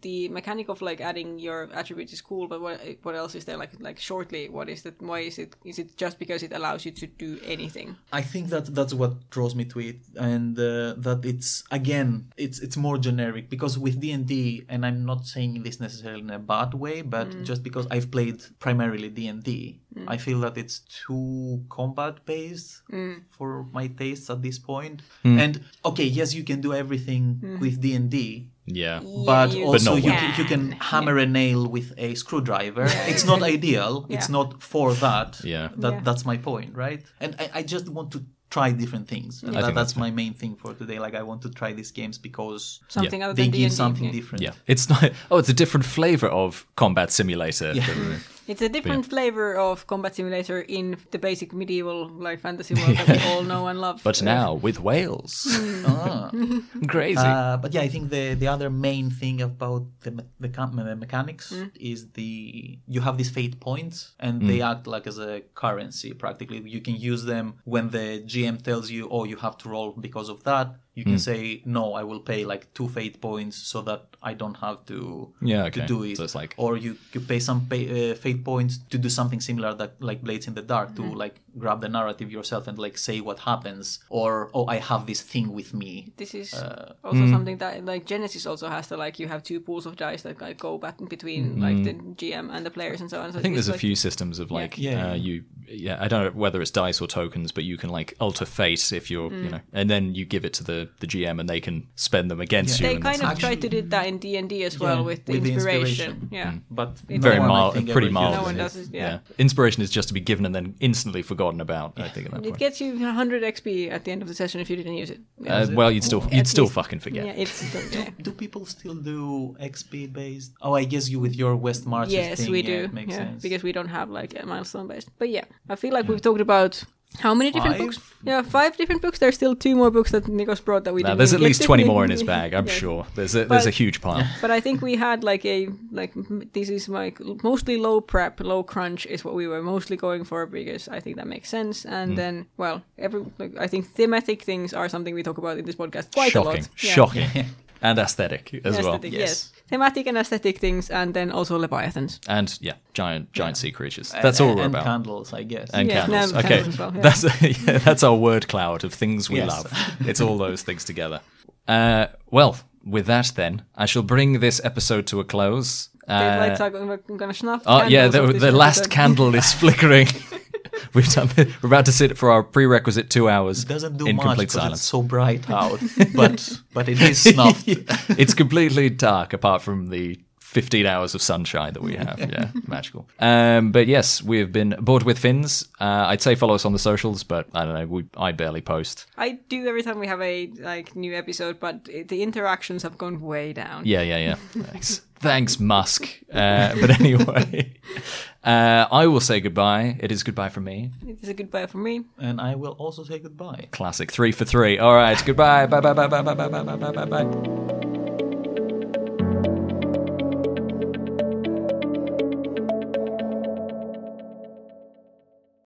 the mechanic of like adding your attributes is cool, but what what else is there? Like like shortly, what is that? Why is it? Is it just because it allows you to do anything? I think that that's what draws me to it, and uh, that it's again it's it's more generic because with D and D, and I'm not saying this necessarily in a bad way, but mm. just because I've played primarily D and D, mm. I feel that it's too combat based mm. for my tastes at this point. Hmm. And okay, yes, you can do everything hmm. with D and D, Yeah. but you also not you, can, you can hammer a nail with a screwdriver. It's not ideal. It's not for that. Yeah. That Yeah. that's my point, right? And I, I just want to try different things. And that, that's that's my main thing for today. Like I want to try these games because Something other they than give D&D, something yeah. different. Yeah. It's not. Oh, it's a different flavor of combat simulator. Yeah. It's a different flavor of combat simulator in the basic medieval like fantasy world that we all know and love. But now with whales. Ah. Crazy. Uh, but yeah, I think the the other main thing about the the, com- the mechanics is the you have these fate points and they act like as a currency practically. You can use them when the GM tells you, "Oh, you have to roll because of that." You can say, "No, I will pay like two fate points so that I don't have to Yeah, okay. to do it." So it's like- or you you pay some pay, uh, fate points to do something similar that like Blades in the Dark to like grab the narrative yourself and like say what happens, or oh, I have this thing with me. This is Uh, also mm. something that like Genesys also has to like you have two pools of dice that like go back between like the GM and the players and so on. So I think it's there's a few systems of like Yeah. uh, you yeah I don't know whether it's dice or tokens but you can like alter fate if you're Mm. you know and then you give it to the the GM and they can spend them against Yeah. you They kind it's- of tried to do that in D and D as well Yeah, with the with the inspiration. inspiration. Yeah. but It's very no mild think, pretty mild No one does it. Yeah. inspiration is just to be given and then instantly forgotten about I think at that It point gets you 100 XP at the end of the session if you didn't use it. Uh, well you'd still you'd At still least- fucking forget Yeah, it's yeah. Do people still do XP based? Oh, I guess you with your West Marches yes, thing. we yeah, do. it makes yeah, sense. because we don't have like a milestone based. But yeah, I feel like we've talked about how many different Five? books? Yeah, five different books. There's still two more books that Nikos brought that we Now, didn't. there's at least 20 more in his bag I'm Yeah. sure there's a, there's a huge pile But I think we had like a like this is like mostly low prep, low crunch is what we were mostly going for because I think that makes sense. And hmm. then well, every like, I think thematic things are something we talk about in this podcast quite a shocking lot. Yeah. shocking and aesthetic as well yes. Yes. Thematic and aesthetic things, and then also leviathans. and yeah giant giant sea creatures And- that's all we're and about candles, I guess. and Yeah, candles. no, okay, candles well, yeah. that's yeah, that's our word cloud of things we Yes. love. It's all those things together. Uh, well, with that, then I shall bring this episode to a close. The Uh, lights are going, gonna snuff. oh yeah, the, the last candle is flickering. We've done. We're about to sit for our prerequisite two hours It doesn't do in much complete silence. it's so bright out, but but it is snuffed. it's completely dark apart from the 15 hours of sunshine that we have. Yeah, magical. Um, but yes, we have been Board with Finns. Uh, I'd say follow us on the socials, but I don't know. We I barely post. I do every time we have a like new episode, but the interactions have gone way down. Yeah, yeah, yeah. Thanks. Thanks, Musk. Uh, but anyway, uh, I will say goodbye. It is goodbye from me. It is a goodbye from me. And I will also say goodbye. Classic three for three. All right, goodbye. Bye, bye, bye, bye, bye, bye, bye, bye, bye, bye, bye.